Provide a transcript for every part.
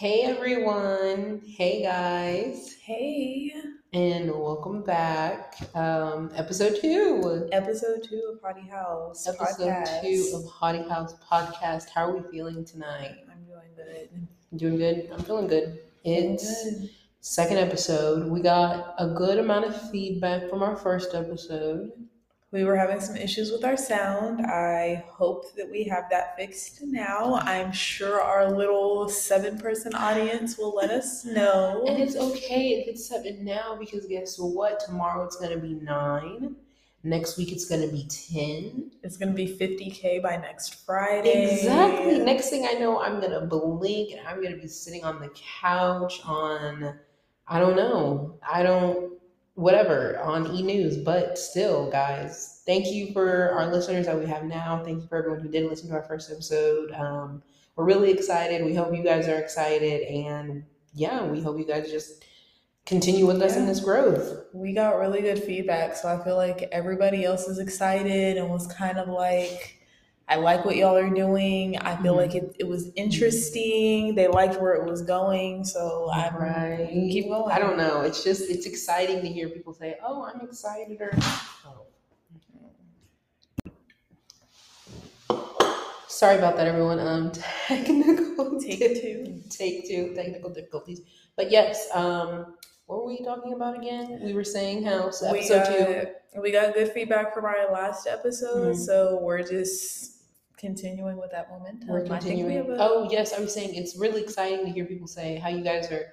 Hey everyone. Hey guys. Hey, And welcome back. Um, episode two. episode two of Hottie House Episode podcast. two of Hottie House Podcast. How are we feeling tonight? I'm doing good. Doing good? I'm feeling good. It's good. second episode. We got a good amount of feedback from our first episode. We were having some issues with our sound. I hope that we have that fixed now. I'm sure our little seven person audience will let us know. And it's okay if it's seven now because guess what? Tomorrow it's gonna be nine. Next week it's gonna be ten. It's gonna be 50k by next Friday. Exactly. Next thing I know, I'm gonna blink and I'm gonna be sitting on the couch on, I don't know, I don't, whatever, on E News. But still, guys, thank you for our listeners that we have now. Thank you for everyone who did listen to our first episode. Um, we're really excited. We hope you guys are excited, and yeah, we hope you guys just continue with us in this growth. We got really good feedback, so I feel like everybody else is excited and was kind of like, I like what y'all are doing. I feel Mhm. like it, it was interesting. They liked where it was going, so I'm Right. keep going. I don't know. It's just it's exciting to hear people say, "Oh, I'm excited," or oh. Sorry about that, everyone. Um, technical Take two. take two technical difficulties. But yes, um, what were we talking about again? We were saying how so We episode two. got, we got good feedback from our last episode, Mhm. so we're just continuing with that momentum. We're I think we continuing. a, Oh yes, I was saying it's really exciting to hear people say how you guys are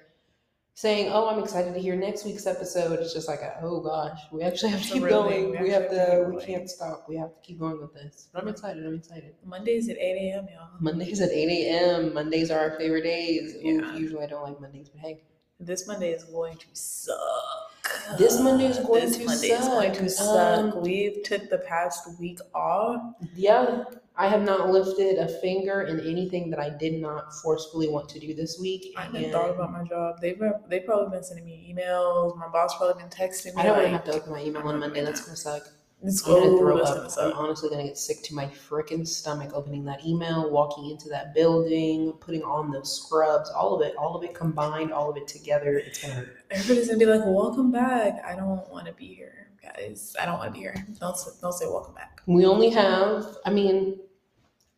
saying, "Oh, I'm excited to hear next week's episode." It's just like, a, "Oh gosh, we actually have to keep going. We, We have to. We going." can't stop. We have to keep going with this." But I'm excited. I'm excited. Mondays at 8 a.m., y'all. Mondays at 8 a.m. Mondays are our favorite days. Ooh, usually I don't like Mondays, but hey, This Monday is going to suck. This Monday is going This to Monday is going to suck. suck. Um, We've took the past week off. yeah, I have not lifted a finger in anything that I did not forcefully want to do this week. I haven't thought about my job. They've they've probably been sending me emails. My boss probably been texting me. I don't want to have to open my email on Monday. That's gonna suck. I'm gonna throw up. I'm honestly gonna get sick to my freaking stomach opening that email, walking into that building, putting on those scrubs, all of it, all of it combined, all of it together. It's gonna hurt. Everybody's gonna be like, "Welcome back." I don't want to be here, guys. I don't want to be here. Don't don't say welcome back. We only have, I mean,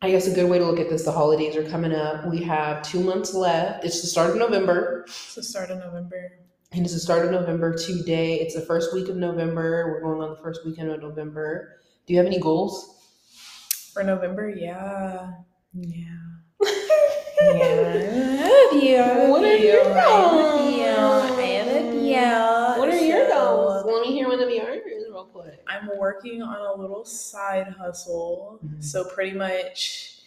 I guess a good way to look at this, the holidays are coming up. We have two months left. It's the start of November. It's the start of November. And it's the start of November today. It's the first week of November. We're going on the first weekend of November. Do you have any goals? For November, yeah, yeah, yeah. What are your goals? Yeah. What are your goals? Let me hear one of yours real quick. I'm working on a little side hustle. Mhm. So pretty much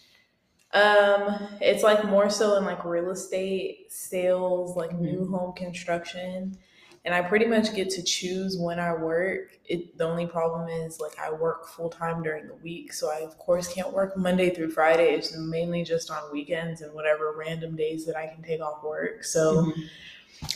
um it's like more so in like real estate sales, like new home construction. And I pretty much get to choose when I work. It the only problem is like I work full time during the week, so I of course can't work Monday through Friday. It's mainly just on weekends and whatever random days that I can take off work. So Mhm.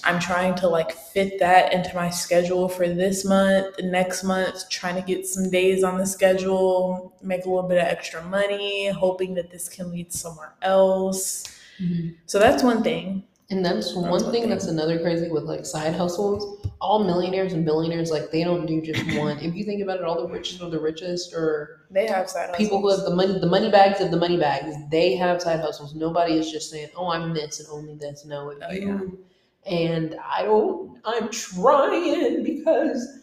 I'm trying to like fit that into my schedule for this month, the next month, trying to get some days on the schedule, make a little bit of extra money, hoping that this can lead somewhere else. So that's one thing. And that's one one thing that's another crazy with like side hustles. All millionaires and billionaires, like they don't do just one. If you think about it, all the richest of the richest or They have side hustles. people who have the money, the money bags of the money bags, they have side hustles. Nobody is just saying, "Oh, I'm this and only this." No, Oh, you and I don't. I'm trying because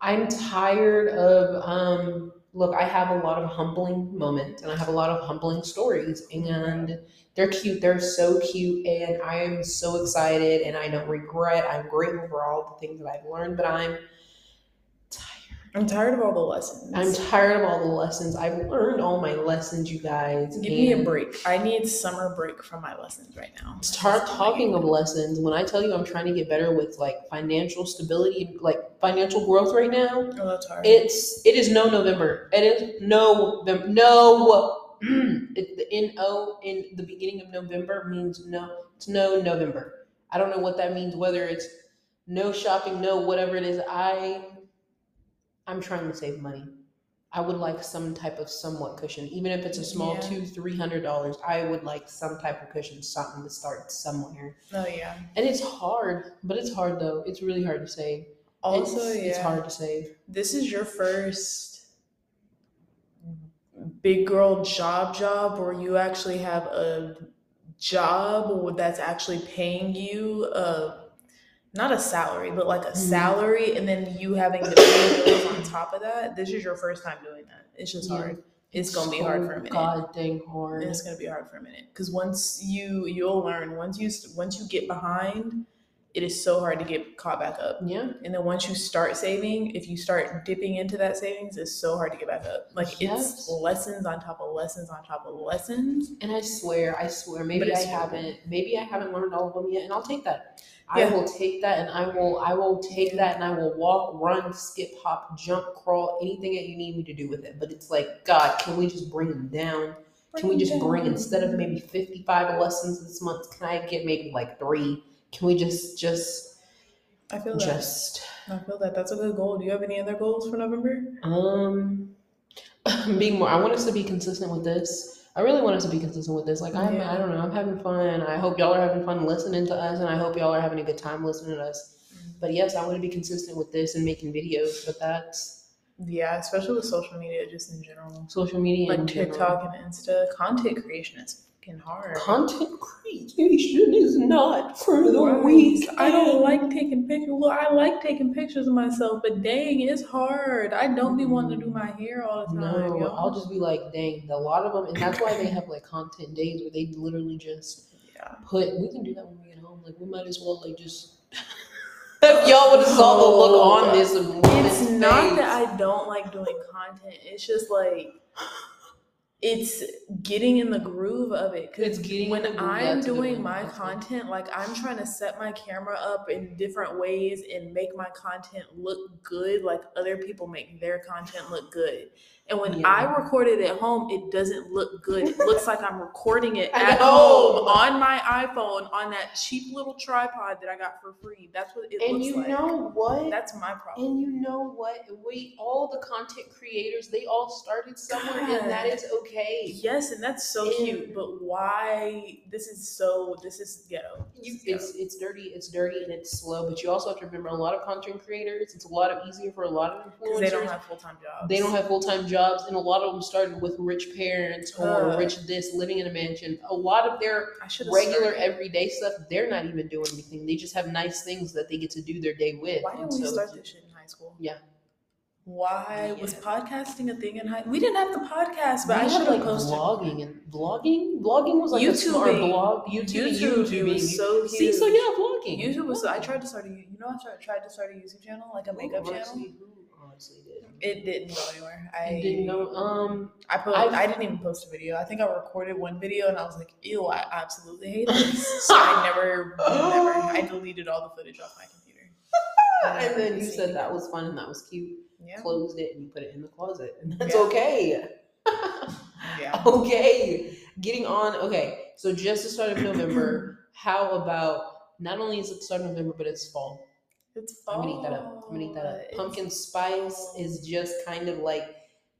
I'm tired of. um Look, I have a lot of humbling moments and I have a lot of humbling stories, and they're cute. They're so cute, and I am so excited, and I don't regret. I'm grateful for all the things that I've learned, but I'm tired. I'm tired of all the lessons. I'm tired of all the lessons. I've learned all my lessons, you guys. Give me a break. I need summer break from my lessons right now. Start talking of lessons. When I tell you I'm trying to get better with like financial stability, like financial growth right now, Oh, that's hard. it's it is no November. It is no. No. it, the N O in the beginning of November means no. It's no November. I don't know what that means. Whether it's no shopping, no whatever it is. I I'm trying to save money. I would like some type of somewhat cushion, even if it's a small Yeah. two, three hundred dollars. I would like some type of cushion, something to start somewhere. Oh yeah. And it's hard, but it's hard though. It's really hard to save. Also, it's, yeah. it's hard to save. This is your first big girl job job where you actually have a job that's actually paying you a not a salary, but like a Mhm. salary, and then you having to pay bills on top of that. This is your first time doing that. It's just Yeah. hard. It's gonna be hard for a minute. God dang hard. It's gonna be hard for a minute because once you you'll learn once you once you get behind, it is so hard to get caught back up. Yeah. And then once you start saving, if you start dipping into that savings, it's so hard to get back up. Like Yes. it's lessons on top of lessons on top of lessons. And I swear, I swear, maybe I haven't, maybe I haven't learned all of them yet, and I'll take that. I will take that, and I will, I will take that, and I will walk, run, skip, hop, jump, crawl, anything that you need me to do with it. But it's like, God, can we just bring them down? Can we just bring instead of maybe fifty-five lessons this month? Can I get maybe like three? Can we just, just, I feel that. just, I feel that. That's a good goal. Do you have any other goals for November? um, being more? I want us to be consistent with this. I really want us to be consistent with this. Like I'm, Yeah. I don't know. I'm having fun. I hope y'all are having fun listening to us, and I hope y'all are having a good time listening to us. But yes, I want to be consistent with this and making videos. But that's Yeah, especially with social media, just in general. social media, Like in general. TikTok and Insta, content creation is fucking hard. Content creation is not for the Right. weak. I don't like taking pictures. Well, I like taking pictures of myself, but dang, it's hard. I don't be wanting to do my hair all the time. No, yo. I'll just be like, dang, a lot of them, and that's why they have like content days where they literally just yeah. put. We can do that when we get home. Like we might as well like just. if y'all would have saw the look on this It's not face. that I don't like doing content. It's just like it's getting in the groove of it. Cause It's getting when I'm that's a good doing my content, like I'm trying to set my camera up in different ways and make my content look good, like other people make their content look good. And when Yeah. I record it at home, it doesn't look good. It looks like I'm recording it at home on my iPhone on that cheap little tripod that I got for free. That's what it And looks like. And you know what? That's my problem. and you know what? We all the content creators, they all started somewhere, and that is okay. Yes, and that's so And- cute. But why? This is so. This is ghetto. You, ghetto. it's it's dirty, it's dirty, and it's slow. But you also have to remember, a lot of content creators, it's a lot of easier for a lot of influencers. because they don't have full time jobs. They don't have full time jobs, and a lot of them started with rich parents or Uh. rich this, living in a mansion. A lot of their regular everyday stuff, they're not even doing anything. They just have nice things that they get to do their day with. Why didn't we so- start this shit in high school? Yeah. Why was podcasting a thing in high? We didn't have the podcast, but we I had should have like posted. vlogging and vlogging. Vlogging was like smart YouTubing. blog. YouTube, YouTube, YouTube, was so huge. See, so yeah, vlogging. YouTube was. I tried to start a. You know, I started, tried to start a YouTube channel, like a makeup channel. Honestly, did? It didn't go anywhere. I I didn't know. Um, I put. I've- I didn't even post a video. I think I recorded one video and I was like, "Ew, I absolutely hate this." So I never, never. I deleted all the footage off my computer. and then you said that was fun and that was cute. Yeah. Closed it and you put it in the closet, and that's Yeah. okay. Yeah. okay, getting on. Okay, so just the start of November. how about not only is it the start of November, but it's fall. It's I'm gonna eat that up. I'm gonna eat that up. It's Pumpkin spice fall. is just kind of like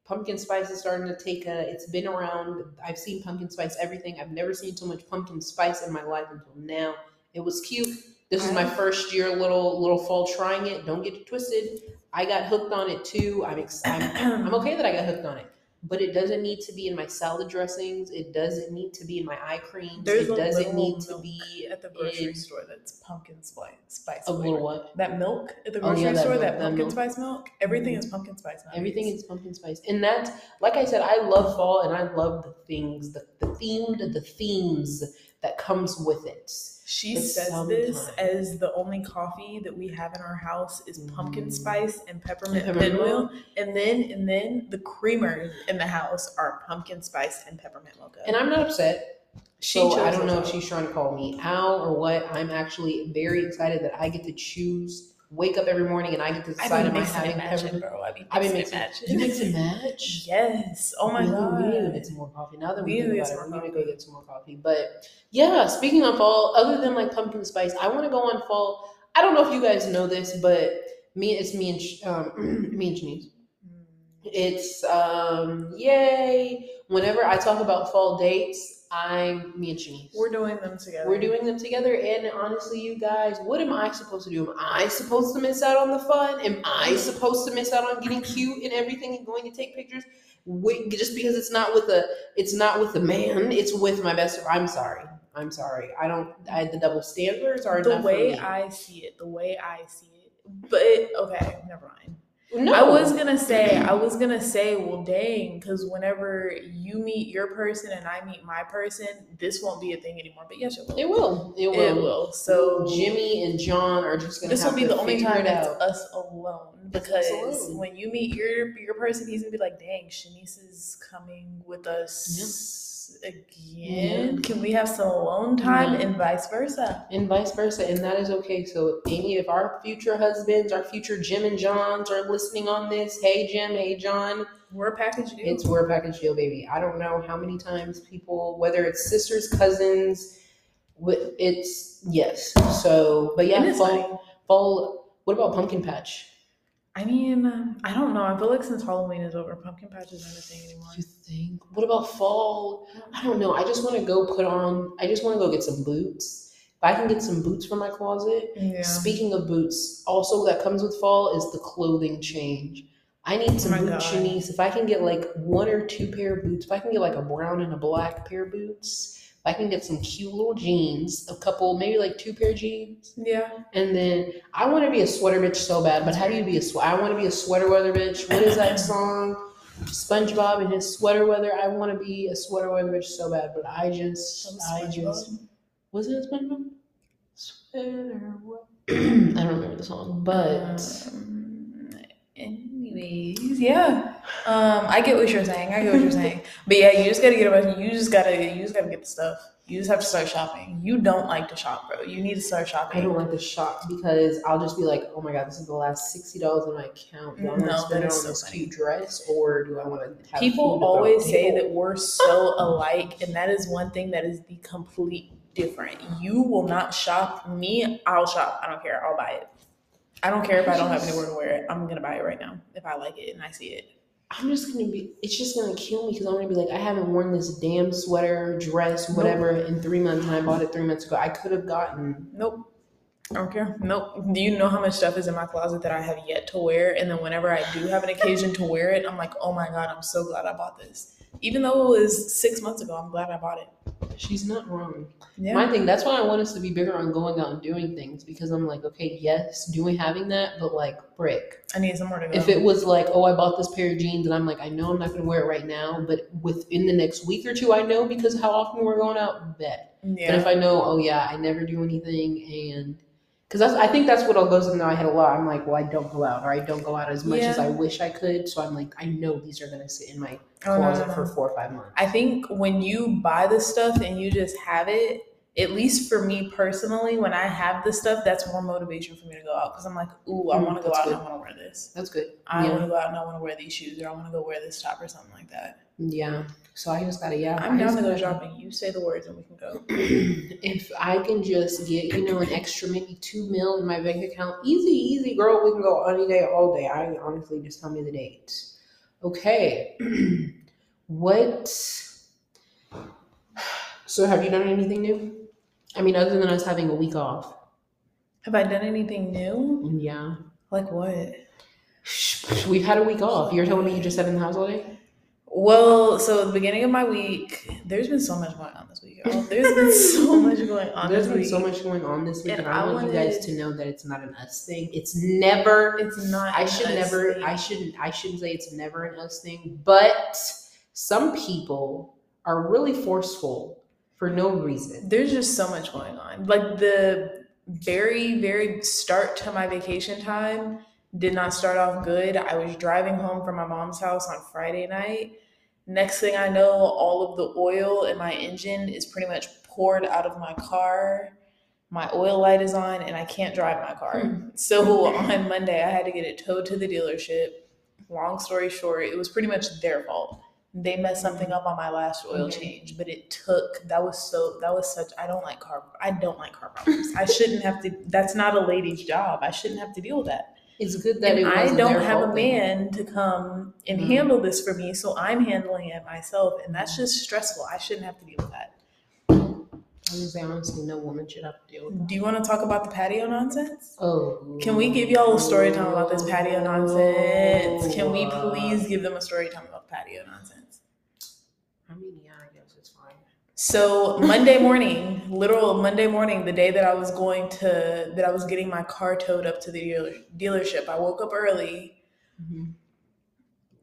pumpkin spice is starting to take a. It's been around. I've seen pumpkin spice everything. I've never seen so much pumpkin spice in my life until now. It was cute. This is my first year, little little fall trying it. Don't get it twisted. I got hooked on it too. I'm ex- I'm, I'm okay that I got hooked on it, but it doesn't need to be in my salad dressings. It doesn't need to be in my eye creams. There's it doesn't need to be at the grocery store that's pumpkin spice spice. a little what. That milk at the Oh, grocery yeah, that store, milk, that that pumpkin milk. spice milk, everything Mhm. is pumpkin spice. nowadays. Everything is pumpkin spice, and that's like I said. I love fall, and I love the things, the, the themed, the themes that comes with it. She the says this as the only coffee that we have in our house is pumpkin Mm. spice and peppermint Peppermint pinwheel, and then and then the creamers in the house are pumpkin spice and peppermint mocha. And I'm not upset. she so I don't know if she's trying to call me out or what. I'm actually very excited that I get to choose. Wake up every morning and I get to I've decide been am I mixing having and matching, bro. I've been I've been mixing mixing. and You matching. mix and match. Yes. Oh my Ooh, god. We need to get some more coffee. Now that we, We think need to about get it, some we more need to go get some more coffee. But yeah, speaking of fall, other than like pumpkin spice, I want to go on fall. I don't know if you guys know this, but me, it's me and Sh- um, me and Chanice. Mm. It's um yay. Whenever I talk about fall dates, I'm me and Chanice. We're doing them together. We're doing them together, and honestly, you guys, what am I supposed to do? Am I supposed to miss out on the fun? Am I supposed to miss out on getting cute and everything and going to take pictures? Wait, just because it's not with a, it's not with the man. It's with my best. Friend. I'm sorry. I'm sorry. I don't. I had the double standards are the way. I see it. The way I see it. But okay, never mind. No, I was gonna say, I was gonna say, well, dang, because whenever you meet your person and I meet my person, this won't be a thing anymore. But yes, it will. It will. It will. It will. So Jimmy and John are just gonna. this will be the only time that's us alone because alone. when you meet your your person, he's gonna be like, "Dang, Chanice is coming with us again. Can we have some alone time?" And vice versa. and vice versa, and that is okay. So, Amy, if our future husbands, our future Jim and Johns are listening on this, hey Jim, hey John, We're a package deal. it's we're a package deal, baby. I don't know how many times people, whether it's sisters, cousins, with it's yes. So, but yeah, fall, fall. What about pumpkin patch? I mean, I don't know. I feel like since Halloween is over, pumpkin patches aren't a thing anymore. You think? What about fall? I don't know. I just want to go put on. I just want to go get some boots. If I can get some boots for my closet. Yeah. Speaking of boots, also that comes with fall is the clothing change. I need oh some Oh my boots, God. Chanice. If I can get like one or two pair of boots, if I can get like a brown and a black pair of boots, I can get some cute little jeans, a couple, maybe like two pair of jeans, Yeah. and then I want to be a sweater bitch so bad. But how do you be a sweat? I want to be a sweater weather bitch. What is that song? SpongeBob and his sweater weather. I want to be a sweater weather bitch so bad, but I just, I just, was it SpongeBob? Sweater weather. I don't remember the song, but Um, anyways, yeah. Um, I get what you're saying. I get what you're saying. But yeah, you just gotta get a bunch. You just gotta. You just gotta get the stuff. You just have to start shopping. You don't like to shop, bro. You need to start shopping. I don't like to shop because I'll just be like, oh my god, this is the last sixty dollars in my account. Do I want No, to spend it on so this funny. cute dress or do I want to have People always throw? say that we're so alike, and that is one thing that is the complete different. You will not shop. Me, I'll shop. I don't care. I'll buy it. I don't care if I don't have anywhere to wear it. I'm gonna buy it right now if I like it and I see it. I'm just gonna be. It's just gonna kill me because I'm gonna be like, I haven't worn this damn sweater, dress, whatever, in three months, and I bought it three months ago. I could have gotten. Nope. I don't care. Nope. Do you know how much stuff is in my closet that I have yet to wear? And then whenever I do have an occasion to wear it, I'm like, oh my God, I'm so glad I bought this. Even though it was six months ago, I'm glad I bought it. She's not wrong. Yeah. My thing. That's why I want us to be bigger on going out and doing things because I'm like, okay, yes, doing having that, but like, brick. I need somewhere to go. If it was like, oh, I bought this pair of jeans and I'm like, I know I'm not gonna wear it right now, but within the next week or two, I know because how often we're going out, bet. yeah. But if I know, oh yeah, I never do anything, and because I think that's what all goes in my head a lot. I'm like, well, I don't go out, or I don't go out as much as I wish I could. So I'm like, I know these are gonna sit in my Oh, no, closet no, for four or five months. I think when you buy the stuff and you just have it, at least for me personally, when I have the stuff, that's more motivation for me to go out because I'm like, ooh, I Mm, want to go that's out and. I want to wear this. That's good. I yeah. want to go out and I want to wear these shoes or I want to go wear this top or something like that. Yeah. So I just gotta, yeah. I'm I down just to go gotta- shopping. You say the words and we can go. if I can just get, you know, an extra maybe two mil in my bank account, easy, easy, girl. We can go any day, all day. I honestly just tell me the date. Okay. what? So, have you done anything new? I mean, other than us having a week off. Have I done anything new? Yeah. Like what? We've had a week off. You're telling me you just sat in the house all day? Well, so at the beginning of my week, there's been so much going on this week. y'all. There's been so much going on There's this been week. so much going on this week, And and, I, I want you guys to know that it's not an us thing. It's never It's not. I an should us never thing. I shouldn't I shouldn't say it's never an us thing, but some people are really forceful for no reason. there's just so much going on. Like the very, very start to my vacation time did not start off good. I was driving home from my mom's house on Friday night. Next thing I know, all of the oil in my engine is pretty much poured out of my car. My oil light is on and I can't drive my car. Hmm. So on Monday, I had to get it towed to the dealership. Long story short, it was pretty much their fault. They messed something up on my last oil change, but it took that was so that was such I don't like car I don't like car problems. I shouldn't have to that's not a lady's job. I shouldn't have to deal with that. It's good that and it I wasn't don't their have a fault then. man to come and Mhm. handle this for me, so I'm handling it myself, and that's just stressful. I shouldn't have to deal with that. I would say honestly, no woman should have to deal with that. Do you want to talk about the patio nonsense? Oh. Can we give y'all a story time about this patio nonsense? Can we please give them a story time about patio nonsense? I mean, yeah, I guess it's fine. So Monday morning, literal Monday morning, the day that I was going to that I was getting my car towed up to the dealer, dealership, I woke up early. Mhm.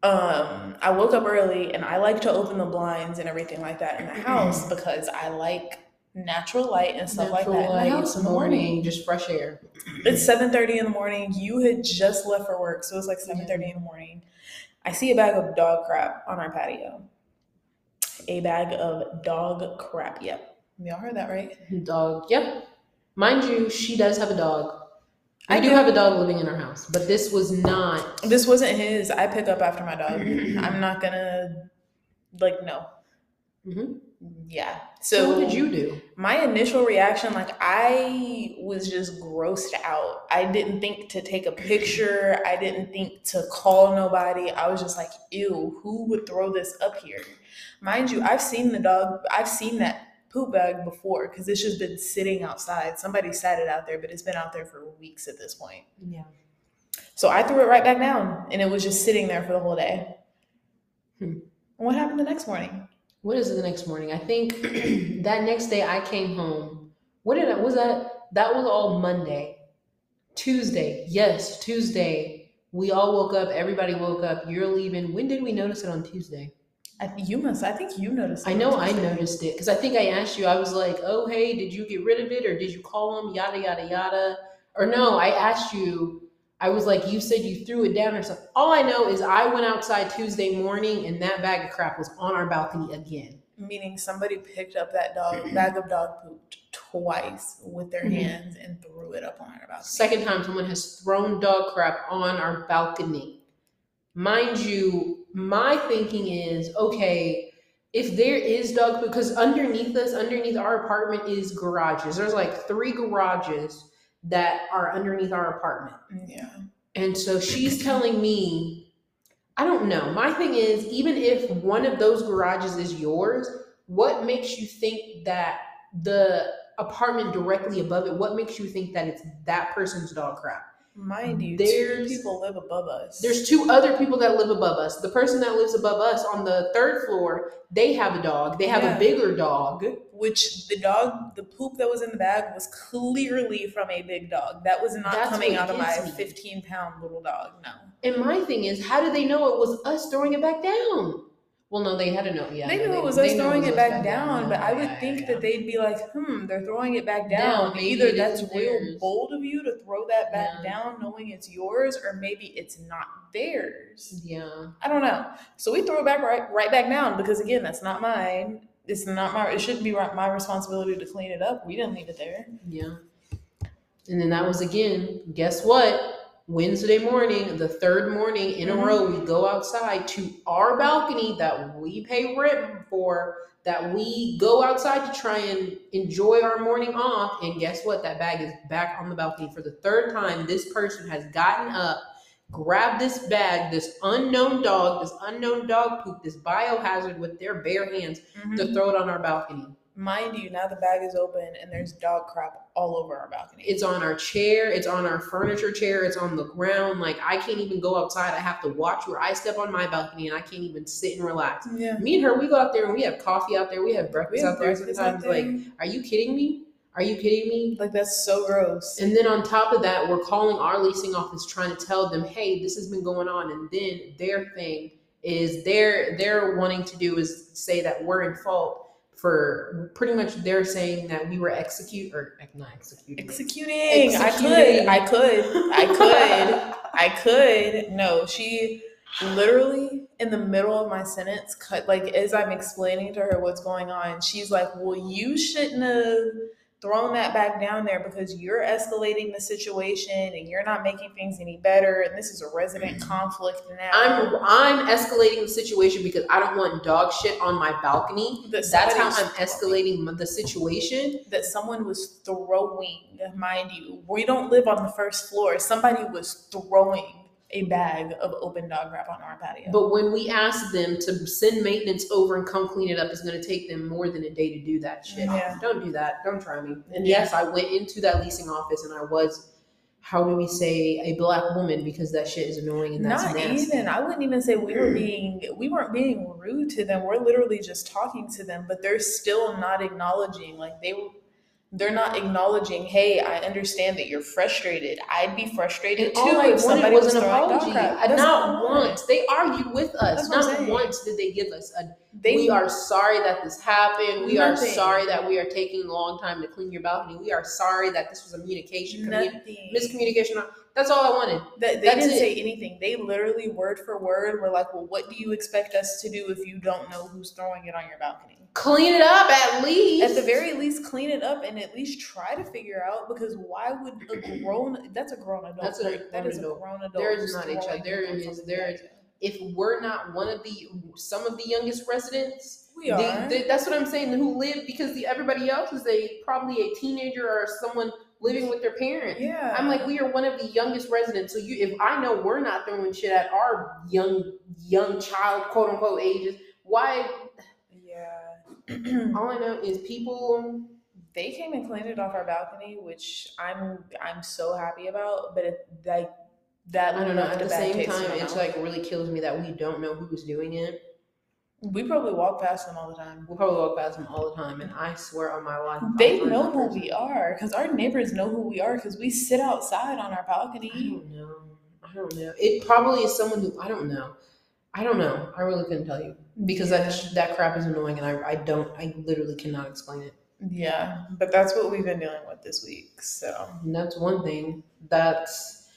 Um, I woke up early and I like to open the blinds and everything like that in the house because I like natural light and stuff like Natural that in light the house in the morning. just fresh air. It's seven thirty in the morning. You had just left for work, so it was like seven thirty in the morning. I see a bag of dog crap on our patio. A bag of dog crap. Yep, y'all heard that right? Dog. Yep. Mind you, she does have a dog. I do have a dog living in our house, but this was not. This wasn't his. I pick up after my dog. I'm not gonna like no. Mhm. Yeah. So, So, what did you do? my initial reaction, like I was just grossed out. I didn't think to take a picture. I didn't think to call nobody. I was just like, ew, who would throw this up here? Mind you, I've seen the dog, I've seen that poop bag before because it's just been sitting outside. Somebody sat it out there, but it's been out there for weeks at this point. Yeah. So I threw it right back down and it was just sitting there for the whole day. Hmm. What happened the next morning? What is it the next morning? I think that next day I came home. What did I was that? That was all Monday. Tuesday. Yes, Tuesday. We all woke up. Everybody woke up. You're leaving. When did we notice it on Tuesday? I, you must, I think you noticed. I know I Tuesday. noticed it because I think I asked you. I was like, "Oh, hey, did you get rid of it or did you call him?" Yada yada yada. Or no, I asked you. I was like, "You said you threw it down or something." All I know is I went outside Tuesday morning and that bag of crap was on our balcony again. Meaning somebody picked up that dog bag of dog poop twice with their Mhm. hands and threw it up on our balcony. Second time someone has thrown dog crap on our balcony. Mind you, my thinking is okay, if there is dog because underneath us, underneath our apartment is garages. There's like three garages that are underneath our apartment. Yeah. And so she's telling me, I don't know. My thing is, even if one of those garages is yours, what makes you think that the apartment directly above it, what makes you think that it's that person's dog crap? Mind you, There's- two people live above us. There's two other people that live above us. The person that lives above us on the third floor, they have a dog. They have Yeah. a bigger dog. which the dog, the poop that was in the bag was clearly from a big dog. That was not That's coming out of my me. 15 pound little dog. No. And my thing is, how did they know it was us throwing it back down? Well, no, they had a note. Yeah, they no, knew it was us throwing it was back us down, but I would Yeah, think yeah, that they'd be like, hmm, they're throwing it back down. Down, Either that's real theirs. bold of you to throw that back Yeah. down knowing it's yours, or maybe it's not theirs. Yeah. I don't know. So we throw it back right right back down because again, that's not mine. It's not my it shouldn't be my responsibility to clean it up. We didn't leave it there. Yeah. And then that was again, guess what? Wednesday morning, the third morning in a mm-hmm. row, we go outside to our balcony that we pay rent for, that we go outside to try and enjoy our morning off. And guess what? That bag is back on the balcony for the third time. This person has gotten up, grabbed this bag, this unknown dog, this unknown dog poop, this biohazard with their bare hands to mm-hmm. throw it on our balcony. Mind you, now the bag is open and there's dog crap all over our balcony. It's on our chair, it's on our furniture chair, it's on the ground. Like I can't even go outside. I have to watch where I step on my balcony and I can't even sit and relax. yeah. Me and her, we go out there and we have coffee out there, we have We breakfast have out there breakfast sometimes. out there. Like, are you kidding me? Are you kidding me? like that's so gross. And then on top of that, we're calling our leasing office trying to tell them, hey, this has been going on. And then their thing is they're they're wanting to do is say that we're in fault for pretty much they're saying that we were execute or not executing. Executing. I could. Executing. I could. I could. I could. No, she literally in the middle of my sentence cut like as I'm explaining to her what's going on, she's like, Well, you shouldn't have thrown that back down there because you're escalating the situation and you're not making things any better. And this is a resident mm-hmm. conflict now. I'm I'm escalating the situation because I don't want dog shit on my balcony. That That's how I'm escalating the situation. that someone was throwing, mind you. We don't live on the first floor. Somebody was throwing a bag of open dog crap on our patio. But when we ask them to send maintenance over and come clean it up, it's going to take them more than a day to do that shit. Yeah. Don't do that. Don't try me. And Yeah. yes, I went into that leasing office and I was, how do we say, a black woman because that shit is annoying and that's Not nasty. even. I wouldn't even say we were being we weren't being rude to them. We're literally just talking to them, but they're still not acknowledging. Like they they're not acknowledging, hey, I understand that you're frustrated. I'd be frustrated And too if somebody was was an apology. crap. Not all I wanted. once. They argue with us. That's Not once did they give us a They we are sorry that this happened. We are sorry that we are taking a long time to clean your balcony. We are sorry that this was a communication commu- miscommunication. That's all I wanted. That they That's didn't it. say anything. They literally word for word were like, "Well, what do you expect us to do if you don't know who's throwing it on your balcony?" Clean it up at least. At the very least, clean it up and at least try to figure out because why would a grown that's a grown adult That's a right? that adult. a grown adult. There is not a child. There is- there is- if we're not one of the some of the youngest residents, We are. they- that's what I'm saying. Who live because the everybody else is a probably a teenager or someone living with their parents. yeah. I'm like, we are one of the youngest residents. So you, if I know we're not throwing shit at our young, young child, quote unquote, ages, why? yeah. All I know is people. they came and cleaned it off our balcony, which I'm I'm so happy about. But it like that I don't know. At the same time, it's like really kills me that we don't know who's doing it. we probably walk past them all the time. We'll probably walk past them all the time, and I swear on my life, They know who person. we are because our neighbors know who we are because we sit outside on our I balcony. don't know. I don't know. It probably is someone who I don't know. I don't know. I really couldn't tell you because that that crap is annoying, and I I don't. I literally cannot explain it. Yeah, but that's what we've been dealing with this week. So And that's one thing. That's,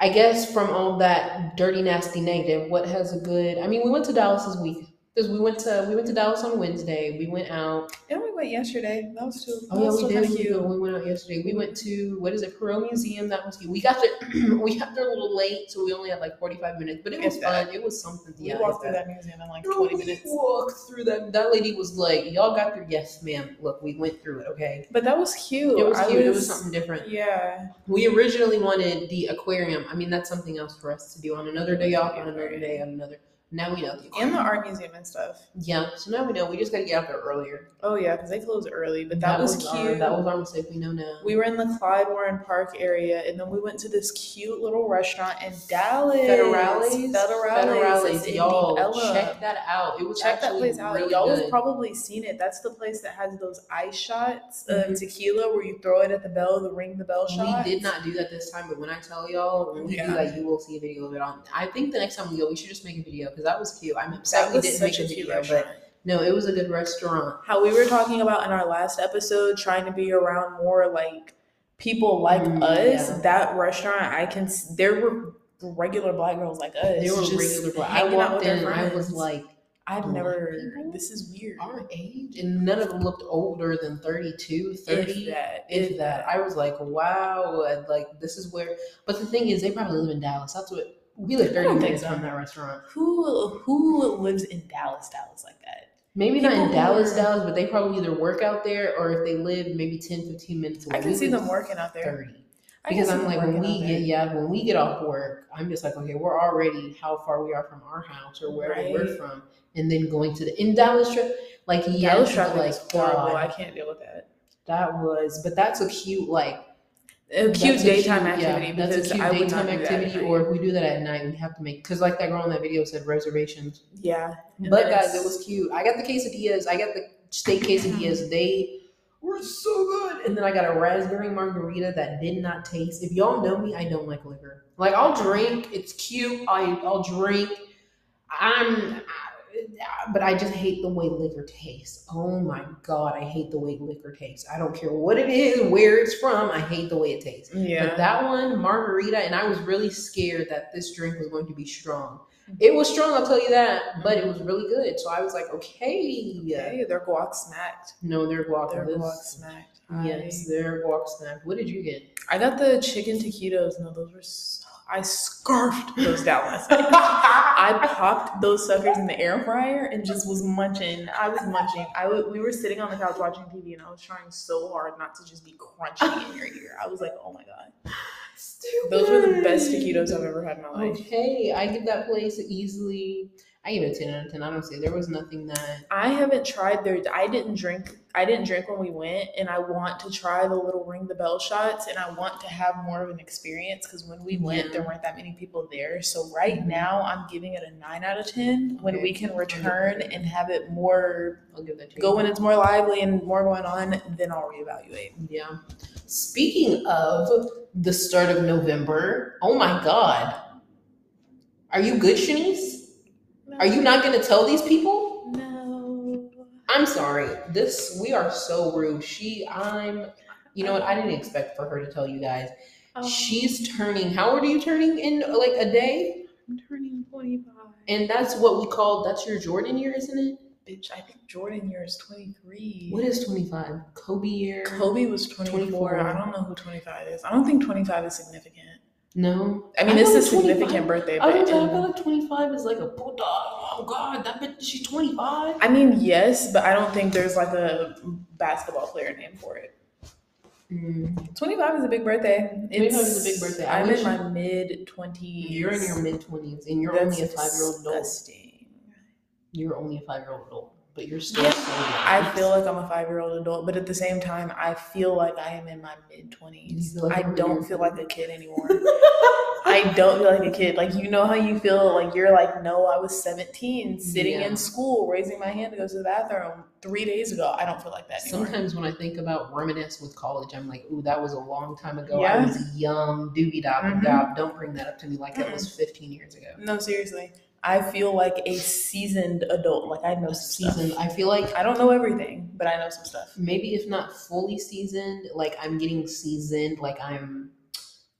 I guess, from all that dirty, nasty, negative. What has a good? I mean, we went to Dallas this week because we went to we went to Dallas on Wednesday. We went out. and we went yesterday. That was too. Oh yeah, we did. We, we went out yesterday. We went to what is it, Perot Museum? That was cute. We got there. we got there a little late, so we only had like forty five minutes, but it was fun. It was something. We Yeah, walked through that. museum in like twenty we minutes. Walked through that. That lady was like, "Y'all got through." Yes, ma'am. Look, we went through it. Okay. But that was cute. It was I cute. It was something different. Yeah. We originally wanted the aquarium. I mean, that's something else for us to do on another day off, on another day, on another. Now we know And the art museum and stuff. yeah, so now we know. We just got to get out there earlier. Oh yeah, because they closed early. But that, was, our- cute. that was our mistake. We know now. we were in the Clyde Warren Park area, and then we went to this cute little restaurant in Dallas. Federales. Federales. In Y'all, Ella. check that out. It was Check that actually place out. really Y'all good. have probably seen it. That's the place that has those ice shots of Mhm. tequila where you throw it at the bell, the ring the bell shot. We did not do that this time, but when I tell y'all, when we Yeah. do that, you will see a video of it on. I think the next time we go, we should just make a video because that was cute. I'm That we didn't make a video, restaurant. but no, it was a good restaurant. How we were talking about in our last episode, trying to be around more like people like Mm, us. yeah. That restaurant, I can. There were regular black girls like us. They were regular. black. I walked in and I was like, I've never. people? This is weird. our age, and none of them looked older than 32, 30. If that. if that. I was like, wow, like this is where. But the thing is, they probably live in Dallas. That's what we live thirty minutes so. from that restaurant. Who who lives in Dallas, Dallas like that? Maybe not in Dallas, are- Dallas, but they probably either work out there or if they live maybe 10, 15 minutes away. I can see them working out there. Thirty. Because I'm like, when we get yeah, when we get off work, I'm just like, okay, we're already how far we are from our house or wherever we're from, and then going to the in Dallas trip, like yes, Dallas traffic like is horrible. I can't deal with that. that was, but that's a cute like A cute That's a daytime cute- yeah, activity that's a cute I daytime not do that activity. Or if we do that at night, we have to make because like that girl in that video said reservations. yeah. But guys, it was cute. I got the quesadillas. I got the steak quesadillas. Mm-hmm. They were so good. And then I got a raspberry margarita that did not taste. If y'all know me, I don't like liquor. Like I'll drink. It's cute. I I'll drink. I'm. But I just hate the way liquor tastes. Oh my god, I hate the way liquor tastes. I don't care what it is, where it's from. I hate the way it tastes. Yeah. But that one, margarita, and I was really scared that this drink was going to be strong. Mm-hmm. It was strong, I'll tell you that, but it mm-hmm. was really good. So I was like, okay. Hey, their guac smacked. No, they're guac. Their This- guac smacked. Yes, their guac snack. What did you get? I got the chicken taquitos. No, those were. I scarfed those Dallas. I popped those suckers in the air fryer and just was munching. I was munching. I w- we were sitting on the couch watching TV and I was trying so hard not to just be crunching in your ear. I was like, oh my god. Stupid. Those were the best taquitos I've ever had in my life. Okay, I give that place easily. I give it a ten out of ten. I don't say there was nothing that. I haven't tried their. I didn't drink. I didn't drink when we went, and I want to try the little ring the bell shots, and I want to have more of an experience because when we went, Yeah. there weren't that many people there. So right mm-hmm. now, I'm giving it a nine out of ten. When Okay. we can return and have it more I'll give that to you. go when it's more lively and more going on, then I'll reevaluate. Yeah. Speaking of the start of November, oh my God. Are you good, Chanice? Are you not going to tell these people? I'm sorry. This, we are so rude. She, I'm, you know what? I didn't expect for her to tell you guys. Um, She's turning, how old are you turning in like a day? I'm turning 25. And that's what we call, that's your Jordan year, isn't it? Bitch, I think Jordan year is 23. What is 25? Kobe year? Kobe was 24. 24. I don't know who 25 is. I don't think 25 is significant. No. I mean, I it's feel a 25 significant birthday, I, was, I feel like 25 is like a puta. Oh God, that bitch, she's 25. I mean, yes, but I don't think there's like a basketball player name for it. Mm, 25 is a big birthday. 25 is a big birthday. I I'm in my mid 20s. You're in your mid 20s and you're only a five year old adult. You're only a five year old adult, but you're still Yeah, so. I feel like I'm a five year old adult, but at the same time, I feel like I am in my mid twenties. like I don't feel like a kid anymore. I don't feel like a kid. Like you know how you feel like you're like, no, I was 17, sitting Yeah. in school, raising my hand to go to the bathroom three days ago. I don't feel like that anymore. Sometimes when I think about reminisce with college, I'm like, ooh, that was a long time ago. I Yeah. was young, doobie dop dob. Don't bring that up to me like that was 15 years ago. No, seriously. I feel like a seasoned adult. Like I know some season. stuff. I feel like I don't know everything, but I know some stuff. maybe if not fully seasoned, like I'm getting seasoned, like I'm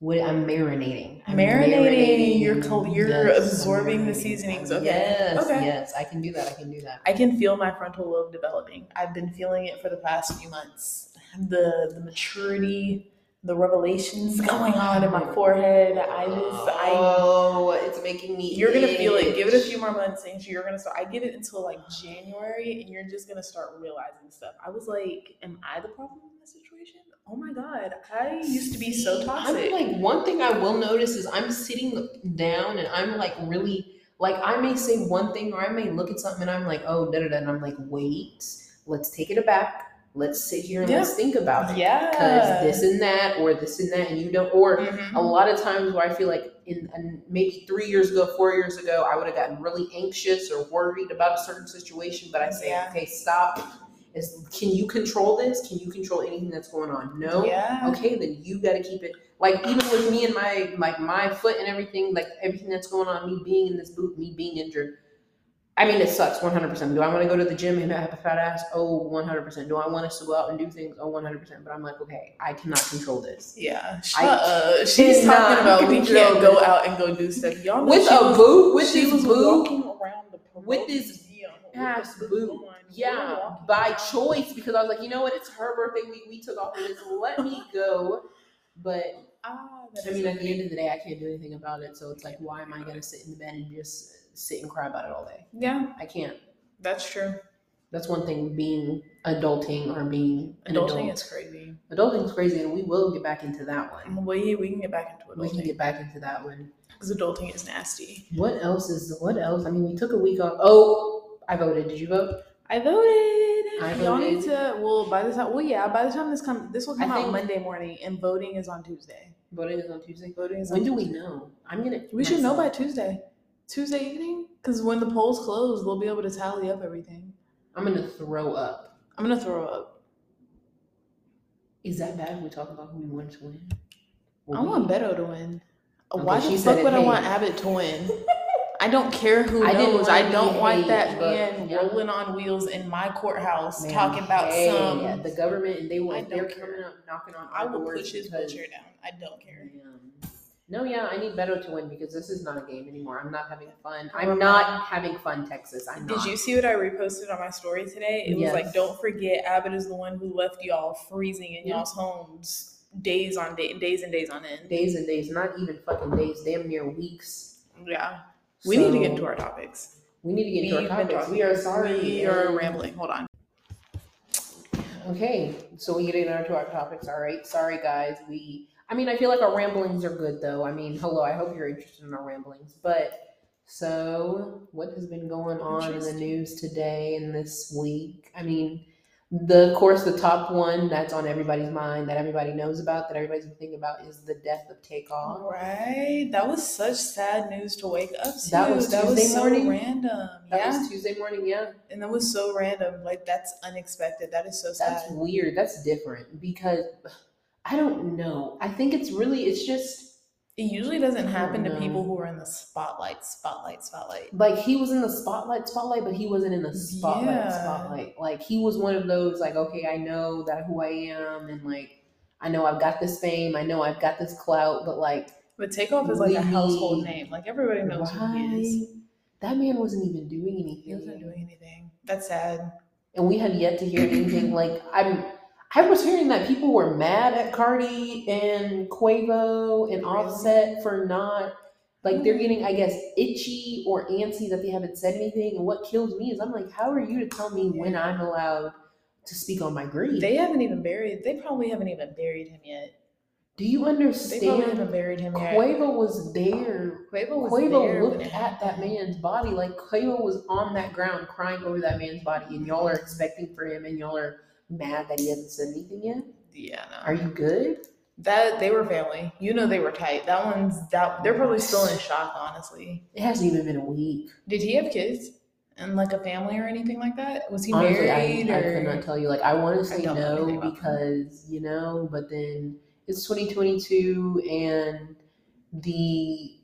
what I'm marinating. I'm Marinating, you're col- you're Yes, absorbing the seasonings, okay. Yes, Okay. yes, I can do that. I can do that. I can feel my frontal lobe developing. I've been feeling it for the past few months. The the maturity, the revelations going on in my forehead. I just I Oh, it's making me. you're gonna feel it. Give it a few more months and you're gonna start I give it until like January and you're just gonna start realizing stuff. I was like, am I the problem in this situation? Oh my god. I used to be so toxic. I'm like one thing I will notice is I'm sitting down and I'm like really like I may say one thing or I may look at something and I'm like oh da da da and I'm like wait let's take it aback let's sit here and Yeah. let's think about it yeah. because this and that or this and that and you don't or Mhm. a lot of times where I feel like in in maybe three years ago, four years ago, I would have gotten really anxious or worried about a certain situation. But I say, Yeah. okay, stop. Is can you control this? Can you control anything that's going on? No. Yeah. Okay, then you got to keep it. Like even with me and my like my foot and everything, like everything that's going on, me being in this boot, me being injured. I mean, it sucks 100%. Do I want to go to the gym and have a fat ass? Oh, 100%. Do I want us to go out and do things? Oh, 100%. But I'm like, okay, I cannot control this. Yeah, shut I up. She's talking about we can't go out and go do stuff. Y'all With a boot, with this boot, the with this ass with boot. Yeah, by choice because I was like, you know what? It's her birthday week. We took off of this. Let me go. But Ah, I mean, at the end of the day, I can't do anything about it. So it's like, why am I gonna sit in the bed and just sit and cry about it all day? yeah, I can't. that's true. That's one thing. Being adulting or being Adulting adult. is crazy. Adulting is crazy, and we will get back into that one. We we can get back into it. We can get back into that one. because adulting is nasty. What else is? What else? I mean, we took a week off. Oh, I voted. Did you vote? I voted. I Y'all need voted. to. Well, by the time, well, yeah, by the time this come, this will I come out Monday morning, and voting is on Tuesday. Voting is on Tuesday. Voting is When do we know? I'm gonna. We should know by Tuesday. Tuesday evening, because when the polls close, they'll be able to tally up everything. I'm gonna throw up. I'm gonna throw up. Is that bad? if We talk about who we want to win. I want Beto to win. Okay, Why she the said fuck it, would I hey. want Abbott to win? I don't care who I didn't knows. wanna I don't want that but, man yeah. rolling on wheels in my courthouse Man, talking about hey, some. yeah, the government and they I don't They're care. coming up knocking on. I our will doors push his because- wheelchair down. I don't care. No, yeah, I need Beto to win because this is not a game anymore. I'm not having fun. I'm not having fun, Texas. I'm Did not. you see what I reposted on my story today? It was like, don't forget, Abbott is the one who left y'all freezing in Yeah. y'all's homes days on day, days and days on end. days and days, not even fucking days, damn near weeks. Yeah, we need to get into our topics. We need to get into We've our been topics. We are sorry. We are and- rambling. Hold on. Okay, so we get into our topics. All right, sorry guys. We, I mean, I feel like our ramblings are good though. I mean, hello. I hope you're interested in our ramblings. But so, what has been going on in the news today and this week? I mean, the of course the top one that's on everybody's mind that everybody knows about that everybody's been thinking about is the death of Takeoff. Right, that was such sad news to wake up to. That was Tuesday that was so morning? random. That yeah, was Tuesday morning. Yeah, and that was so random. Like that's unexpected. That is so sad. that's weird. That's different because I don't know. I think it's really it's just. It usually doesn't happen to people who are in the spotlight, spotlight, spotlight. like he was in the spotlight spotlight but he wasn't in the spotlight Yeah. spotlight like he was one of those like okay i know that who i am and like i know i've got this fame i know i've got this clout but like But Takeoff is like a household name. Like everybody knows who he is. that man wasn't even doing anything He wasn't doing anything. That's sad. and we have yet to hear anything like i'm i was hearing that people were mad at cardi and quavo and Really? offset for not like they're hmm. getting i guess itchy or antsy that they haven't said anything and what kills me is i'm like how are you to tell me when i'm allowed to speak on my grief They haven't even buried. They probably haven't even buried him yet. do you understand? They probably haven't buried him yet. quavo was there Quavo was Quavo there looked at that man's body like Quavo was on that ground crying over that man's body, and y'all are expecting for him, and y'all are mad that he hasn't said anything yet. Yeah, no. Are you good? That they were family. You know they were tight. That one's that they're probably still in shock, honestly. It hasn't even been a week. Did he have kids? And like a family or anything like that? Was he Honestly, I, married I or could not tell you. Like, I want to say don't know anything no because you know, but then it's 2022 and the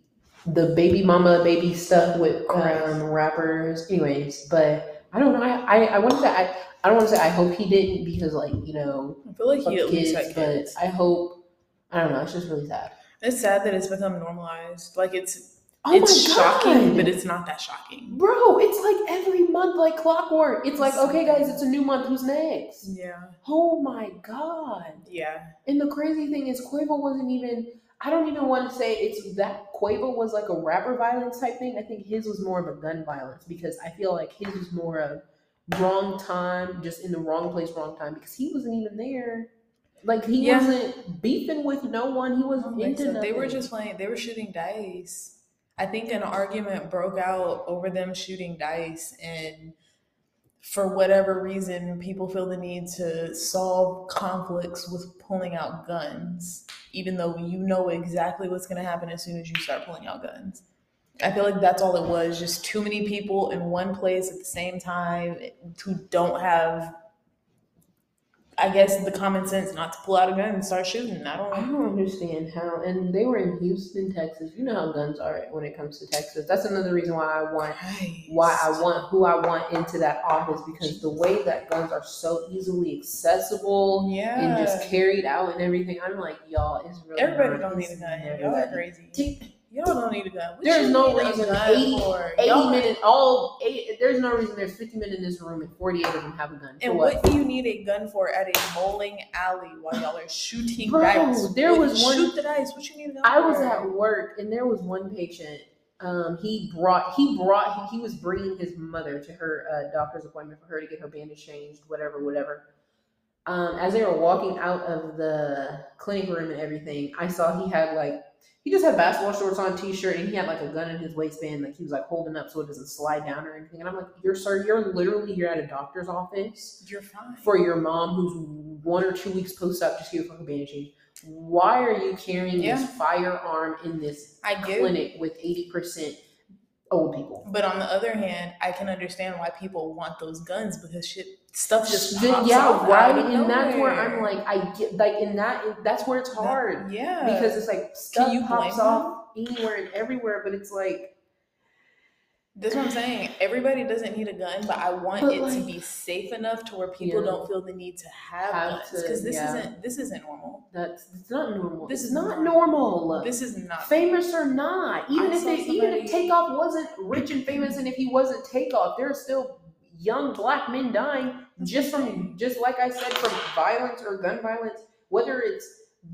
the baby mama baby stuff with um, rappers. Anyways, but I don't know. I I, I want to I. I don't want to say I hope he didn't because like you know I feel like he at least kids, but. I hope I don't know. It's just really sad. It's sad that it's become normalized. Like it's Oh it's my shocking, God. but it's not that shocking. Bro, it's like every month, like clockwork. It's like, okay, guys, it's a new month. Who's next? Yeah. Oh my god! Yeah. And the crazy thing is, Quavo wasn't even. I don't even want to say it's that Quavo was like a rapper violence type thing. I think his was more of a gun violence because I feel like his was more of wrong time, just in the wrong place, wrong time because he wasn't even there. Like he Yeah. wasn't beefing with no one. He wasn't into so. They were just playing they were shooting dice. I think an argument broke out over them shooting dice and for whatever reason people feel the need to solve conflicts with pulling out guns even though you know exactly what's going to happen as soon as you start pulling out guns. I feel like that's all it was, just too many people in one place at the same time who don't have I guess the common sense not to pull out a gun and start shooting. I don't I don't understand how. And they were in Houston, Texas. You know how guns are when it comes to Texas. That's another reason why I want why I want who I want into that office because the way that guns are so easily accessible Yeah. and just carried out and everything, I'm like, y'all, it's really Everybody don't need a gun. Y'all are crazy. Y'all don't need a gun. What There's no reason gun 80 for? 80 Y'all- minutes, all eight, there's no reason there's 50 men in this room and 48 of them have a gun. And what? what do you need a gun for at a bowling alley while y'all are shooting Bro, dice? there What- was one- shoot the dice. What you need I was at work and there was one patient. Um, he brought he brought he, he was bringing his mother to her uh, doctor's appointment for her to get her bandage changed, whatever, whatever. Um, as they were walking out of the clinic room and everything, I saw he had like he just had basketball shorts on, t-shirt, and he had like a gun in his waistband, like he was like holding up so it doesn't slide down or anything. And I'm like, "You're sir, you're literally here at a doctor's office." You're fine. for your mom who's one or two weeks post op just a fucking bandage. Why are you carrying Yeah. this firearm in this I clinic with eighty percent old people? But on the other hand, I can understand why people want those guns because shit stuff just pops yeah, off right. And that's where. I'm like, I get like in that that's where it's That- hard yeah. because it's like stuff you pops off anywhere and everywhere, but it's like That's what I'm saying. Everybody doesn't need a gun, but I want But, it to be safe enough to where people Yeah. don't feel the need to have, Have guns because this yeah. isn't this isn't normal. That's it's not normal. This is not normal. This is not famous or not, even I if saw it, even somebody- if Takeoff wasn't rich and famous, and if he wasn't Takeoff, there are still young black men dying just from just like I said from violence or gun violence, whether it's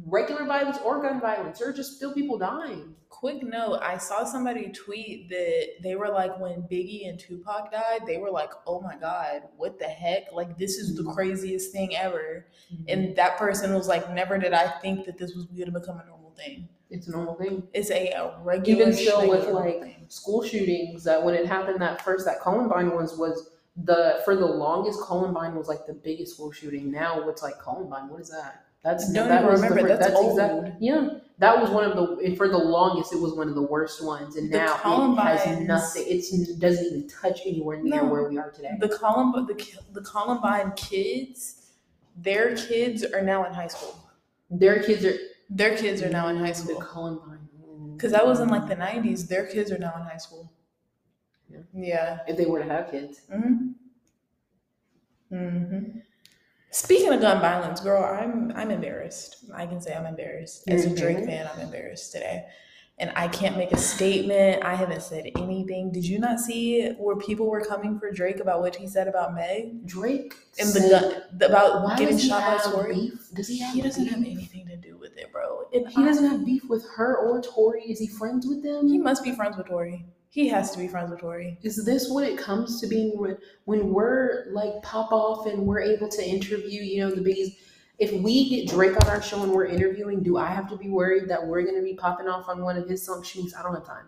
regular violence or gun violence. There are just still people dying. Quick note, I saw somebody tweet that they were like when Biggie and Tupac died, they were like, "Oh my god, what the heck? Like this is the Mm-hmm. craziest thing ever." And that person was like, "Never did I think that this was going to become a normal thing. it's a normal thing. It's a, a regular Even still with like thing." school shootings, that when it happened that first that Columbine was was the for the longest Columbine was like the biggest school shooting. Now what's like Columbine? What is that? That's Don't that even was the remember. That's old. yeah. That was one of the and for the longest it was one of the worst ones, and The now it has nothing. It's, it doesn't even touch anywhere near No. where we are today. the Columbine the, the Columbine kids, their kids are now in high school. Their kids are Their kids are now in high school The. Columbine. Because that was in like the '90s. Their kids are now in high school. Yeah. Yeah. If they were to have kids, mm-hmm. hmm Speaking of gun violence, girl, I'm I'm embarrassed. I can say I'm embarrassed. As a Drake fan, I'm embarrassed today. And I can't make a statement. I haven't said anything. Did you not see where people were coming for Drake about what he said about Meg Drake and the gun about Why getting shot by Tory? Does he have He doesn't beef? have anything to do with it, bro. And He I- doesn't have beef with her or Tory. Is he friends with them? He must be friends with Tory. He has to be friends with Tory. Is this what it comes to being when, when we're like pop off and we're able to interview, you know, the biggies? If we get Drake on our show and we're interviewing, do I have to be worried that we're going to be popping off on one of his songs? Chanice, I don't have time.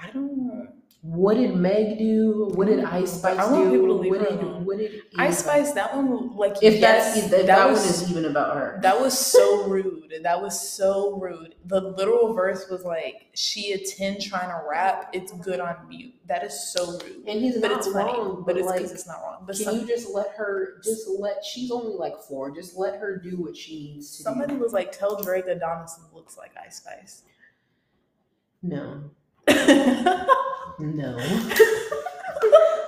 I don't. What did Meg do? What did Ice mm-hmm. Spice I want do? people to leave what her did, alone. what did Ice Spice, that one, like, If yes, that's if that, was, one is even about her. That was so rude. That was so rude. The literal verse was like, "She a ten trying to rap. It's good on mute." That is so rude. and he's But not it's funny. wrong. but it's like, it's not wrong. But can some, you just let her? Just let. She's only like four. Just let her do what she needs to somebody do. was like, "Tell Drake Adonis looks like Ice Spice." No. No.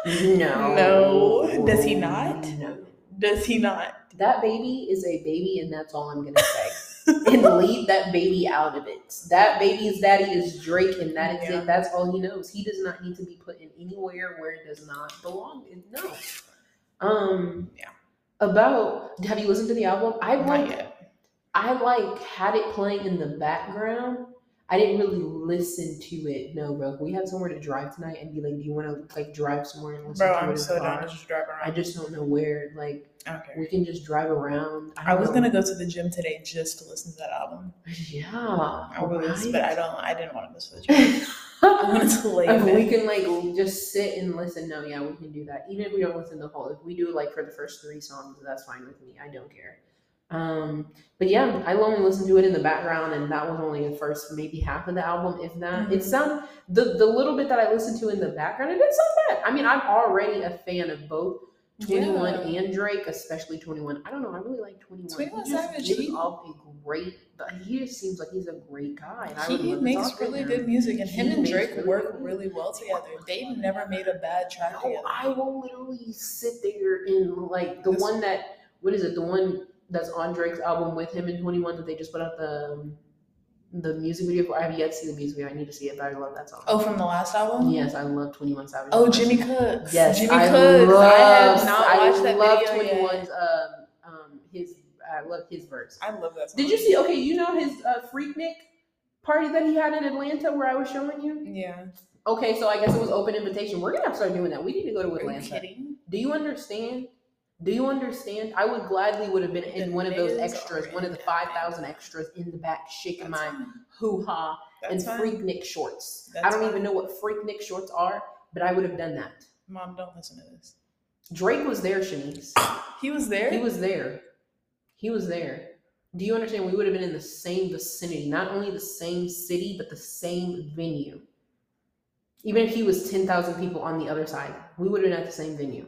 No. no. Does he not? No. Does he not? That baby is a baby, and that's all I'm gonna say. and leave that baby out of it. That baby's daddy is Drake, and that is Yeah. it. That's all he knows. He does not need to be put in anywhere where it does not belong. No. Um. Yeah. About have you listened to the album? I like. I like had it playing in the background. I didn't really listen to it. No, bro. We had somewhere to drive tonight and be like, "Do you want to like drive somewhere and listen Bro, to it?" I'm in so down car?" to just drive around. I just don't know where. Like, okay. we can just drive around. I was don't gonna go to the gym today just to listen to that album. Yeah, I was, right? but I don't. I didn't want to miss the gym. I wanted to lay if we can like just sit and listen, no, yeah, we can do that. Even if we don't listen to the whole, if we do like for the first three songs, that's fine with me. I don't care. Um, but yeah, I only listened to it in the background, and that was only the first maybe half of the album, if that. It Mhm. sounded the the little bit that I listened to in the background, it didn't sound bad. I mean, I'm already a fan of both. 21 Yeah. and Drake, especially 21. I don't know. I really like 21. 21 he just Savage, gives he- off a great. but He just seems like he's a great guy. And I would He makes really good music, and him and Drake really work really well together. They've never made a bad track No, together. I will literally sit there and like the This- one that what is it? The one that's on Drake's album with him in 21 that they just put out the um, the music video for. I have yet to see the music video. I need to see it, but I love that song. Oh, from the last album. yes, I love 21 Savage. Oh, Jimmy Cooks. Yes, Jimmy I Cooks. Love, I have not I watched that love video yet. 21's um um his I love his verse. I love that. Song. Did you see? Okay, you know his uh, Freaknik party that he had in Atlanta where I was showing you. Yeah. Okay, so I guess it was open invitation. We're gonna have to start doing that. We need to go to Are you Atlanta. kidding? Do you understand? Do you understand? I would gladly would have been in The one of those extras, one of the five thousand extras in the back, shaking That's my hoo ha and That's fine. Freaknik shorts. I don't fine. even know what Freaknik shorts are, but I would have done that. Mom, don't listen to this. Drake was there, Chanice. He was there. He was there. He was there. Do you understand? We would have been in the same vicinity, not only the same city, but the same venue. Even if he was 10,000 people on the other side, we would have been at the same venue.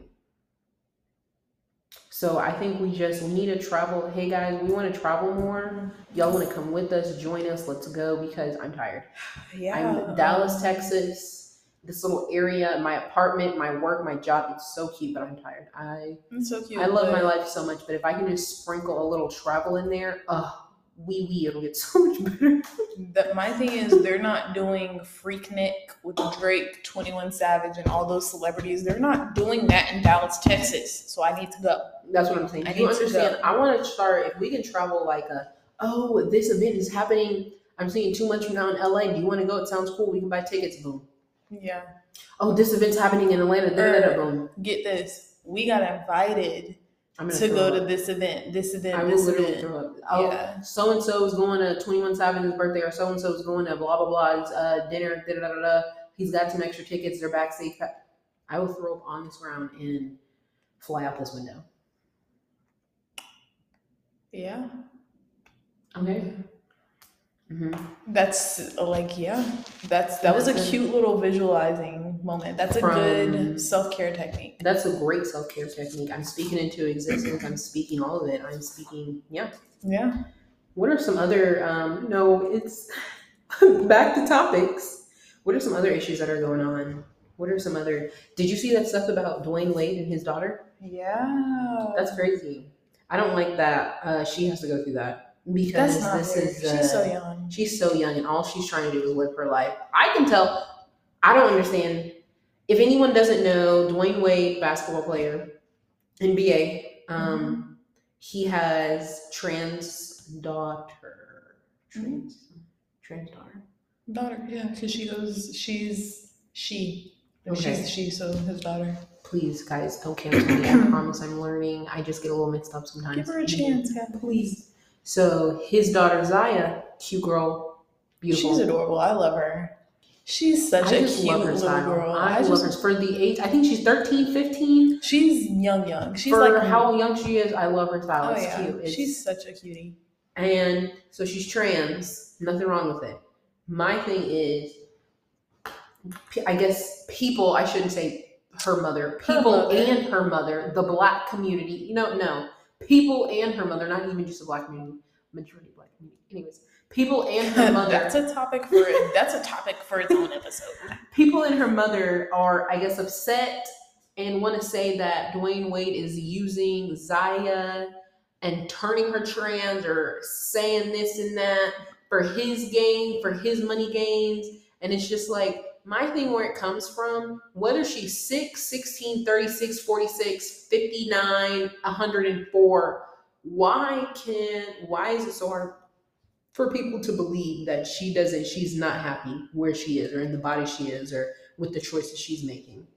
So I think we just we need to travel. Hey guys, we want to travel more. Y'all want to come with us, join us, let's go because I'm tired. yeah. I'm Dallas, Texas, this little area, my apartment, my work, my job. It's so cute, but I'm tired. I It's so cute. I love my life so much, but if I can just sprinkle a little travel in there, uh, wee wee, it'll get so much better. The, my thing is, they're not doing Freaknik with Drake, 21 Savage, and all those celebrities. They're not doing that in Dallas, Texas. So I need to go. That's what I'm saying. I you need to understand? I want to start. If we can travel like a, oh, this event is happening. I'm seeing two months from now in LA. Do you want to go? It sounds cool. We can buy tickets. Boom. Yeah. Oh, this event's happening in Atlanta. Er, boom. Get this. We got invited to go up. to this event, this event, I will this literally event. throw up. Oh, Yeah. so and so is going to 21 Savage's birthday, or so and so is going to blah blah blah's uh, dinner. Da, da, da, da. He's got some extra tickets. They're backstage. I will throw up on this ground and fly out this window. Yeah. Okay. hmm That's uh, like, yeah. That's that was That's a- cute little visualizing moment. That's a From- good self care technique. That's a great self care technique. I'm speaking into existence. I'm speaking all of it. I'm speaking. Yeah. Yeah. What are some other? Um, no, it's back to topics. What are some other issues that are going on? What are some other? Did you see that stuff about Dwyane Wade and his daughter? Yeah. That's crazy. I don't like that. Uh, she has to go through that because this fair. is. Uh, She's so young. She's so young, and all she's trying to do is live her life. I can tell. I don't understand. If anyone doesn't know, Dwyane Wade, basketball player, NBA, um, he has trans daughter. Trans, trans daughter. Daughter, yeah, because she goes, she's she. Okay. She's she, so his daughter. Please, guys, don't cancel me. I promise I'm learning. I just get a little mixed up sometimes. Give her a chance, guys. please. So his daughter Zaya, cute girl, beautiful. She's adorable. I love her. She's such I a just cute love her little style. girl. I, I, love her for the age. I think she's 13, 15. she's young, young. She's for like how young she is, I love her style. Oh it's yeah, cute. It's, she's such a cutie. and so she's trans. Nothing wrong with it. My thing is, I guess people. I shouldn't say her mother. Her People mother. and her mother. The black community. You know, no. People and her mother. Not even just the black community. Majority black community. Anyways, people and her mother. that's a topic for that's a topic for its own episode. people and her mother are, I guess, upset and want to say that Dwyane Wade is using Zaya and turning her trans or saying this and that for his gain, for his money gains. And it's just like, my thing where it comes from, whether she's 6, 16, 36, 46, 59, 104, why can, why is it so hard for people to believe that she doesn't, she's not happy where she is or in the body she is or with the choices she's making?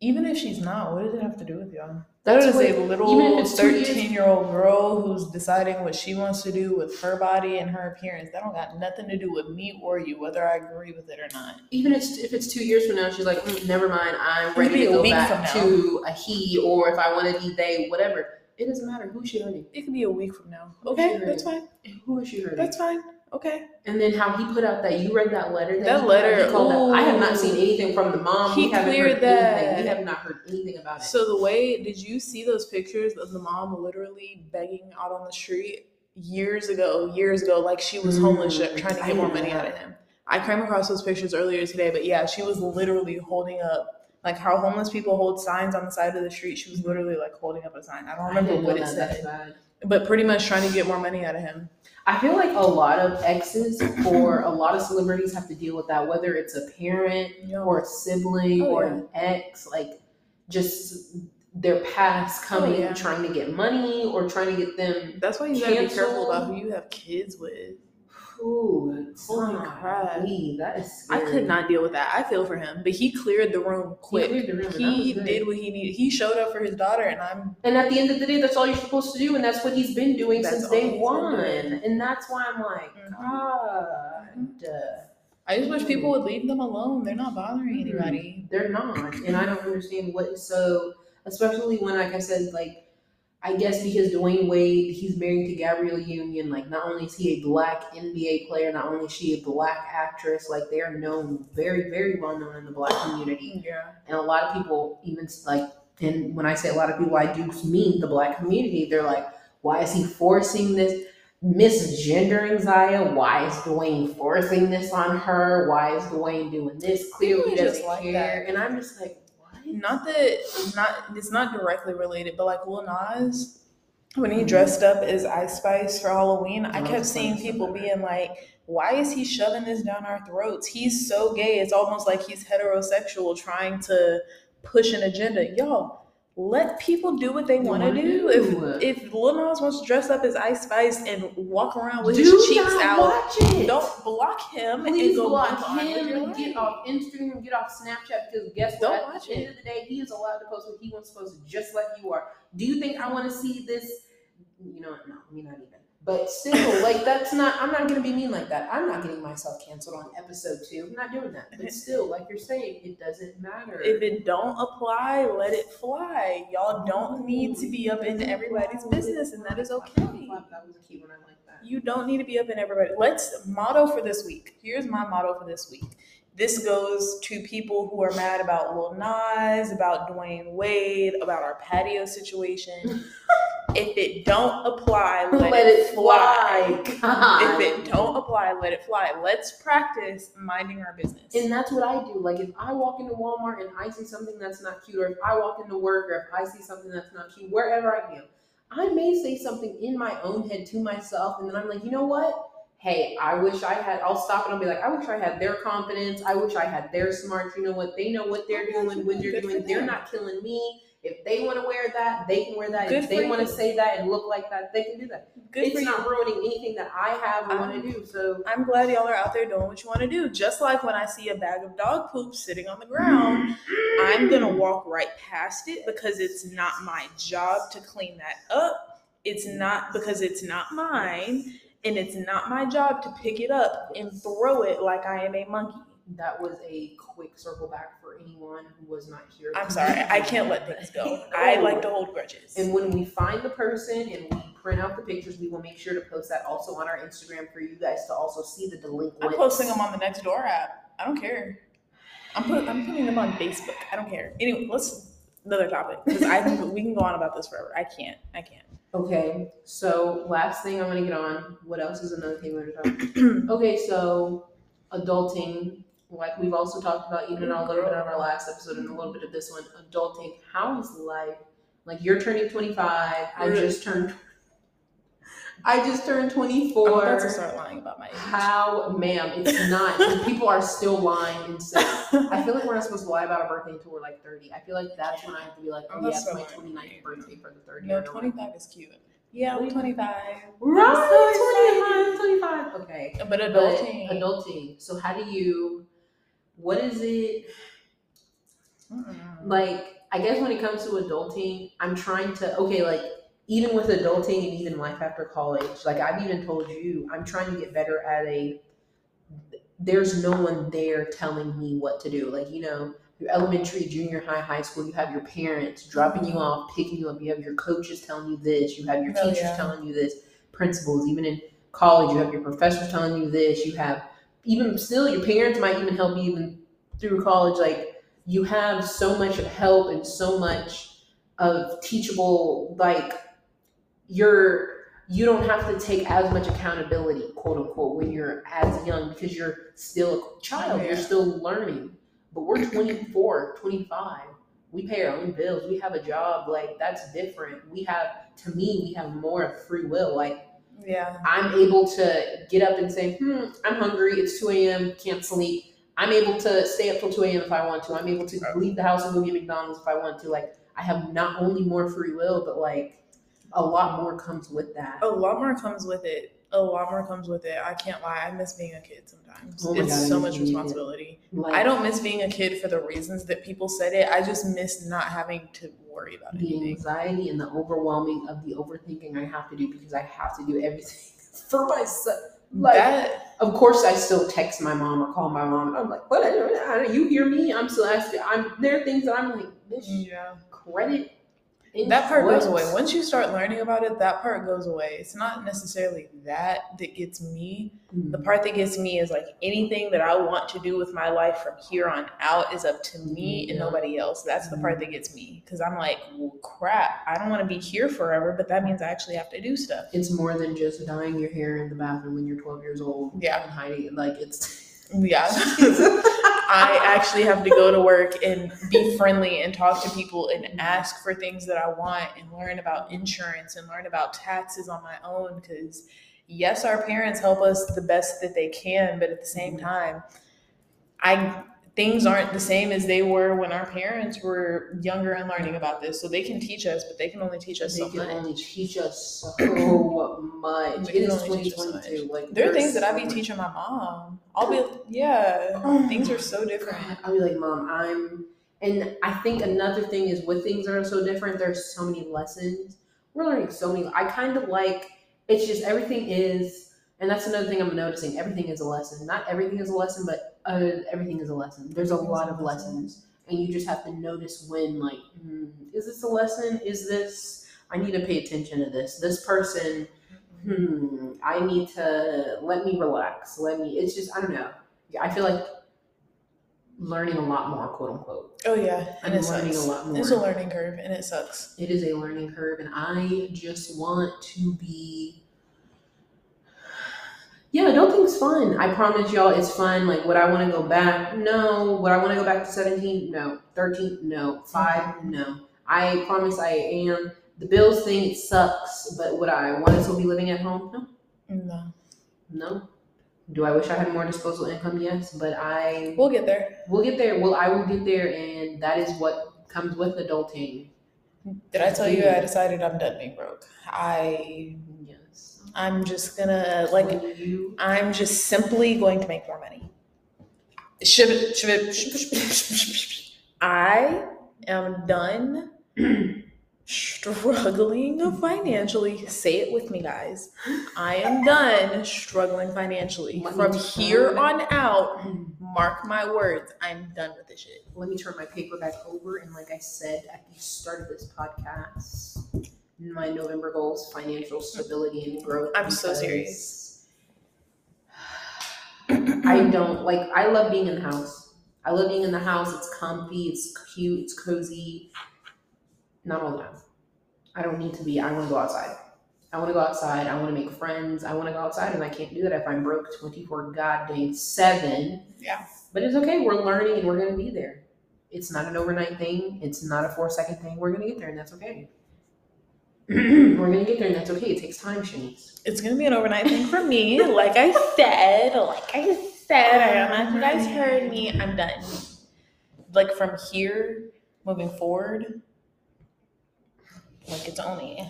Even if she's not, what does it have to do with y'all? That's what- a little even if it's thirteen-year-old girl who's deciding what she wants to do with her body and her appearance. That don't got nothing to do with me or you, whether I agree with it or not. even if it's, if it's two years from now, she's like, "Mm, never mind, I'm It ready to go back to a he, or if I want to be they, whatever. It doesn't matter who she hurting. It could be a week from now. Okay, that's fine. Who is she hurting? That's fine. Okay. and then how he put out that you read that letter. That, That he put out, letter, called that- I have not seen anything from the mom. He we cleared heard anything. that. We have not heard anything about it. So the way did you see those pictures of the mom literally begging out on the street years ago, years ago, like she was homeless, Mm, trying to get more money out of him. I came across those pictures earlier today, but yeah, she was literally holding up like how homeless people hold signs on the side of the street. She was literally like holding up a sign. I don't remember didn't what it that. Said, but pretty much trying to get more money out of him. I feel like a lot of exes for a lot of celebrities have to deal with that, whether it's a parent or a sibling Oh, or yeah. an ex, like just their past oh, coming, Oh, yeah. trying to get money or trying to get them. That's why you gotta be careful about who you have kids with. Holy crap. wee, that is I could not deal with that. I feel for him, but he cleared the room quick. the room, He did what he needed. He showed up for his daughter, and I'm And at the end of the day, that's all you're supposed to do, and that's what he's been doing That's since day one. And that's why I'm like, Mhm. God, I just wish people would leave them alone. They're not bothering Mhm. anybody. they're not, and I don't understand what so. Especially when, like I said, like I guess because Dwyane Wade, he's married to Gabrielle Union. Like, not only is he a black NBA player, not only is she a black actress, like they are known very, very well known in the black community. Yeah. And a lot of people, even like, and when I say a lot of people, I do mean the black community. They're like, why is he forcing this? misgendering Zaya. Why is Dwyane forcing this on her? Why is Dwyane doing this? Clearly, doesn't like care. that. And I'm just like? Not that not it's not directly related, but like Lil Nas, when he dressed up as Ice Spice for Halloween, I kept seeing people being like, "Why is he shoving this down our throats? He's so gay. It's almost like he's heterosexual, trying to push an agenda." Y'all, let people do what they want to do. do. If if Lil Nas wants to dress up as Ice Spice and walk around with Do his cheeks out, watch it. don't block him Please and go block move on with him and get off Instagram, get off Snapchat because guess Don't what? watch At the end of the day, he is allowed to post what he wants to post just like you are. Do you think I want to see this? You know, what? no, me not even. But still, like that's not. I'm not gonna be mean like that. I'm not getting myself canceled on episode two. I'm not doing that. But still, like you're saying, it doesn't matter. If it don't apply, let it fly. Y'all don't need to be up in everybody's business, and that is okay. That was a key one. I like that. You don't need to be up in everybody. Let's motto for this week. Here's my motto for this week. This goes to people who are mad about Lil Nas, about Dwyane Wade, about our patio situation. if it don't apply, let, it fly. God. If it don't apply, let it fly. Let's practice minding our business. And that's what I do. Like if I walk into Walmart and I see something that's not cute, or if I walk into work, or if I see something that's not cute, wherever I am, I may say something in my own head to myself, and then I'm like, you know what? Hey, I wish I had. I'll stop and I'll be like, I wish I had their confidence. I wish I had their smart. You know what? They know what they're Oh, doing when they're doing. They're not killing me. If they want to wear that, they can wear that. Good if they want to say that and look like that, they can do that. Good it's you. not ruining anything that I have or want to do. So I'm glad y'all are out there doing what you want to do. Just like when I see a bag of dog poop sitting on the ground, I'm gonna walk right past it because it's not my job to clean that up. It's not because it's not mine, and it's not my job to pick it up and throw it like I am a monkey. That was a quick circle back for anyone who was not here. I'm sorry, I can't let things go. I like to hold grudges. And when we find the person and we print out the pictures, we will make sure to post that also on our Instagram for you guys to also see the delinquent. I'm posting them on the Nextdoor app. I don't care. I'm put, I'm putting them on Facebook. I don't care. Anyway, let's another topic because I can, we can go on about this forever. I can't. I can't. Okay, so last thing I'm gonna get on. What else is another thing we're gonna talk? okay, so adulting, like we've also talked about even a little bit on our last episode and a little bit of this one. Adulting, how is life? Like you're turning 25. I Really? just turned. I just turned I'm about 24. to start lying about my age. How, ma'am? It's not. people are still lying and saying. I feel like we're not supposed to lie about our birthday until we're like 30. I feel like that's when I have to be like, oh, I'm yeah, not it's my so 29th birthday for the 30. no, 25 is cute. Yeah, I'm 25. Right, 25, 25. Okay. But But adulting. adulting. So, how do you, what is it, Mm-mm. like, I guess when it comes to adulting, I'm trying to, okay, like, even with adulting and even life after college, like, I've even told you, I'm trying to get better at a, there's no one there telling me what to do. Like, you know, your elementary, junior high, high school, you have your parents dropping you off, picking you up, you have your coaches telling you this, you have your Oh, teachers yeah. telling you this, principals, even in college, you have your professors telling you this, you have even still your parents might even help you even through college. Like you have so much of help and so much of teachable like you're you don't have to take as much accountability, quote unquote, when you're as young because you're still a child. You're still learning. But we're 24, 25. We pay our own bills. We have a job. Like that's different. We have to me, we have more of free will. Like Yeah. I'm able to get up and say, hmm, I'm hungry. It's 2 a.m. Can't sleep. I'm able to stay up till 2 a.m. if I want to. I'm able to leave the house and go get McDonald's if I want to. Like, I have not only more free will, but like a lot more comes with that. A lot more comes with it. A lot more comes with it. I can't lie. I miss being a kid sometimes. Oh it's God, so much being a kid. responsibility. Like, I don't miss being a kid for the reasons that people said it. I just miss not having to worry about the anything. anxiety and the overwhelming of the overthinking I have to do because I have to do everything for myself. Like, that of course, I still text my mom or call my mom. And I'm like, what? I- I- You hear me? I'm still asking. I'm there are things that I'm like, this yeah. credit that part goes away. Once you start learning about it, that part goes away. It's not necessarily that that gets me. The mm-hmm. part that gets me is like anything that I want to do with my life from here on out is up to me and nobody else. That's the part that gets me mm-hmm. because I'm like, well, crap, I don't want to be here forever, but that means I actually have to do stuff. It's more than just dyeing your hair in the bathroom when you're 12 years old. Yeah. And hiding it. Like, it's. Yeah. I actually have to go to work and be friendly and talk to people and ask for things that I want and learn about insurance and learn about taxes on my own. Because, yes, our parents help us the best that they can, but at the same time, I things aren't the same as they were when our parents were younger and learning about this. So they can teach us, but they can only teach us they so can much. only teach us so much. It teach us so 2022. Like, There are things that I so be much- teaching my mom. I'll be, yeah, things are so different. God, I'll be like, Mom, I'm. And I think another thing is with things that are so different, there's so many lessons. We're learning so many. I kind of like, it's just everything is, and that's another thing I'm noticing. Everything is a lesson. Not everything is a lesson, but uh, everything is a lesson. There's a lot of lessons. And you just have to notice when, like, hmm, is this a lesson? Is this, I need to pay attention to this. This person, hmm, I need to let me relax. Let me, it's just, I don't know. Yeah, I feel like learning a lot more, quote unquote. Oh yeah, and I'm it learning sucks. a lot more. It's a learning curve, and it sucks. It is a learning curve, and I just want to be. Yeah, adulting's fun. I promise y'all it's fun. Like, would I want to go back? No. Would I want to go back to 17? No. 13? No. 5? No. I promise I am. The bills thing, it sucks, but would I want to still be living at home? No. No, No. Do I wish I had more disposable income? Yes, but I we'll get there. we'll get there. Well, I will get there, and that is what comes with adulting. Did I tell you I decided I'm done being broke? I. I'm just gonna like you I'm just simply going to make more money. Shib shib shib- I am done struggling financially. Say it with me, guys. I am done struggling financially. Let me From here on out, mark my words, I'm done with this shit. let me turn my paper back over and like i said at the start of this podcast my november goals financial stability and growth I'm so serious. i don't like i love being in the house i love being in the house it's comfy it's cute it's cozy not all the time i don't need to be i want to go outside i want to go outside i want to make friends i want to go outside and i can't do that if i'm broke 24 goddamn 7 Yeah. but it's okay. We're learning and we're going to be there. It's not an overnight thing. It's not a four second thing. We're going to get there and that's okay. We're to get there and that's okay. It takes time, Chanice. It's gonna be an overnight thing for me. Like I said, like I said, I don't know if you guys heard me. I'm done. Like from here, moving forward, like it's only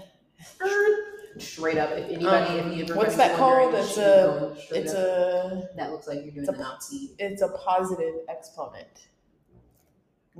Straight up. If anybody, Um, if you ever what's that called? It's a- it's up. a That looks like you're doing it's a- Nazi. it's a positive exponent.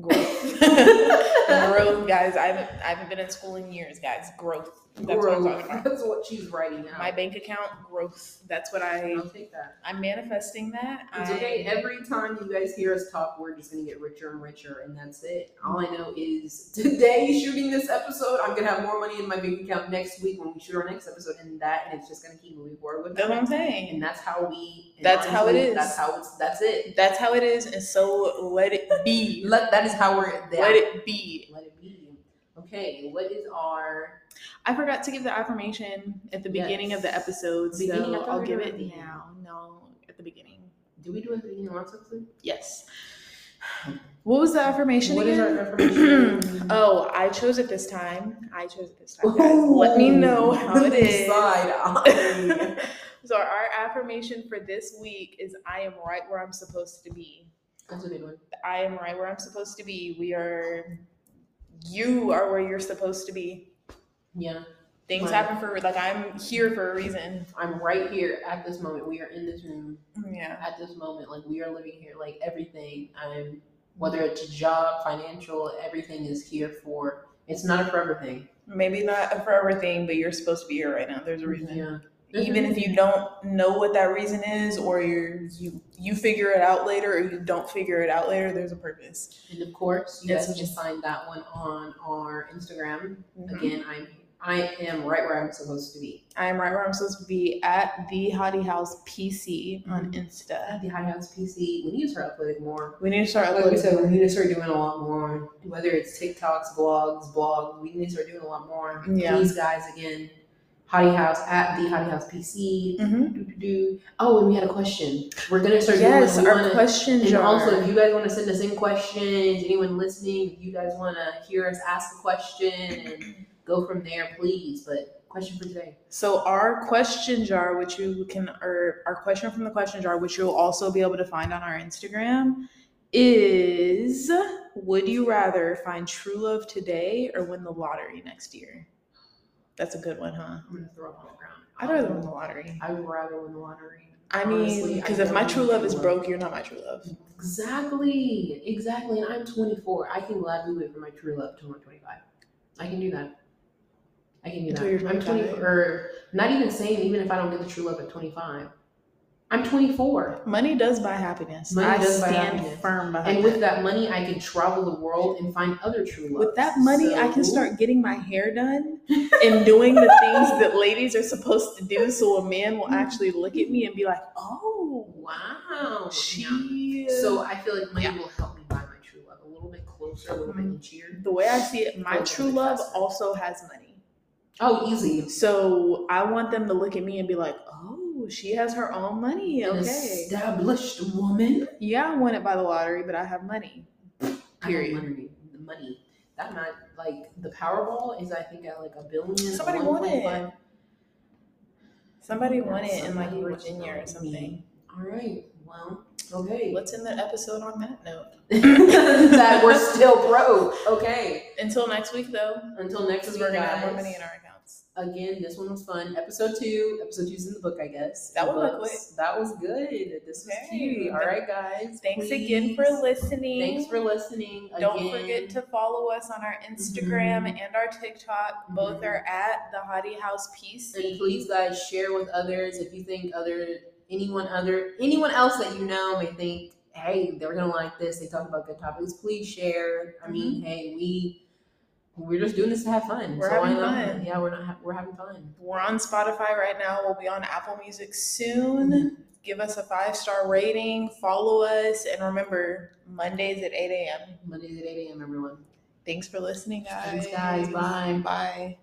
Growth. Growth, guys. I haven't I haven't been in school in years, guys. Growth. That's what I'm talking about. That's what she's writing out. My bank account growth. That's what I I'll take that. I'm manifesting that. It's I- okay. Every time you guys hear us talk, we're just gonna get richer and richer, and that's it. All I know is today, shooting this episode, I'm gonna have more money in my bank account next week when we shoot our next episode, and that, and it's just gonna keep moving forward with That's what. I'm saying. And that's how we. That's how it honestly, is. That's how it's. That's it. That's how it is, and so let it be. Let that is how we're. That, Let it be. Let it be. Okay. What is our? I forgot to give the affirmation at the beginning of the episode, Beginning, so I'll give it now. No, at the beginning. Do we do it at the beginning of episode? Yes. What was the affirmation What is again? our affirmation? oh, I chose it this time. I chose it this time. Guys. Let me know how it is. Side so our affirmation for this week is I am right where I'm supposed to be. That's a good one. I am right where I'm supposed to be. We are you are where you're supposed to be. Yeah. Things Right. happen for like I'm here for a reason. I'm right here at this moment. We are in this room Yeah. at this moment. Like we are living here. Like everything. I'm whether it's a job, financial, everything is here for. It's not a forever thing. Maybe not a forever thing, but you're supposed to be here right now. There's a reason. Yeah. even if you don't know what that reason is, or you you you figure it out later, or you don't figure it out later, there's a purpose. And of course, you guys can just- find that one on our Instagram. Mm-hmm. Again, I'm I am right where I'm supposed to be. I am right where I'm supposed to be at the Hottie House PC on Insta. At the Hottie House PC, we need to start uploading more. We need to start Like we said, we need to start doing a lot more. Whether it's TikToks, blogs, blogs, we need to start doing a lot more. Yeah. Please, guys, again, Hottie House at the Hottie House PC. Mhm. Do. Oh, and we had a question. We're gonna start Yes, doing. our wanna- question And jar. also, if you guys want to send us in questions, anyone listening, if you guys want to hear us ask a question and go from there, please. But question for today. So our question jar, which you can, or our question from the question jar, which you'll also be able to find on our Instagram, is: Would you rather find true love today or win the lottery next year? That's a good one, huh? I'm gonna throw up on the ground. I'd rather win the lottery. I would rather win the lottery. I mean, because if my true love is love. broke, you're not my true love. Exactly, exactly. And I'm 24. I can gladly wait for my true love till I'm 25. I can do that. I can do Until that. you're I'm 20, or not even saying even if I don't get the true love at 25. I'm 24. Money does buy happiness. Money I does buy stand happiness. firm behind And with that money, I can travel the world and find other true love. With that money, I can start getting my hair done and doing the things that ladies are supposed to do so a man will actually look at me and be like, oh, Wow. Yeah. she. So I feel like money Yeah. will help me buy my true love a little bit closer, a little bit Mhm. inchier. the way I see it, my true love faster. also has money. Oh, easy. So I want them to look at me and be like, oh, she has her own money. An Okay. established woman. Yeah, I won it by the lottery, but I have money. I Period. money. The money. That not like the Powerball is I think at like a billion. Somebody won it. Somebody oh, won it in like Virginia or something. me. All right. Well, okay. Let's end the episode on that note. that we're still broke. Okay. Until next week, though, Until next week, we're gonna have more money in our accounts. Again, this one was fun. Episode two. Episode two's in the book, I guess. That The was books. That was good. This was Okay. cute. All right, guys. Thanks please. again for listening. Thanks for listening. Don't again. forget to follow us on our Instagram Mhm. and our TikTok. Both Mhm. are at the Hottie House PC. And please, guys, share with others if you think other anyone other anyone else that you know may think, hey, they're gonna like this. They talk about good topics. Please share. I mean, hey, we we're just doing this to have fun. We're why having fun. Yeah, we're not. Ha- we're having fun. We're on Spotify right now. We'll be on Apple Music soon. Give us a five star rating. Follow us, and remember Mondays at eight a.m. Mondays at eight a.m. Everyone. Thanks for listening, guys. Thanks, guys. Bye. Bye.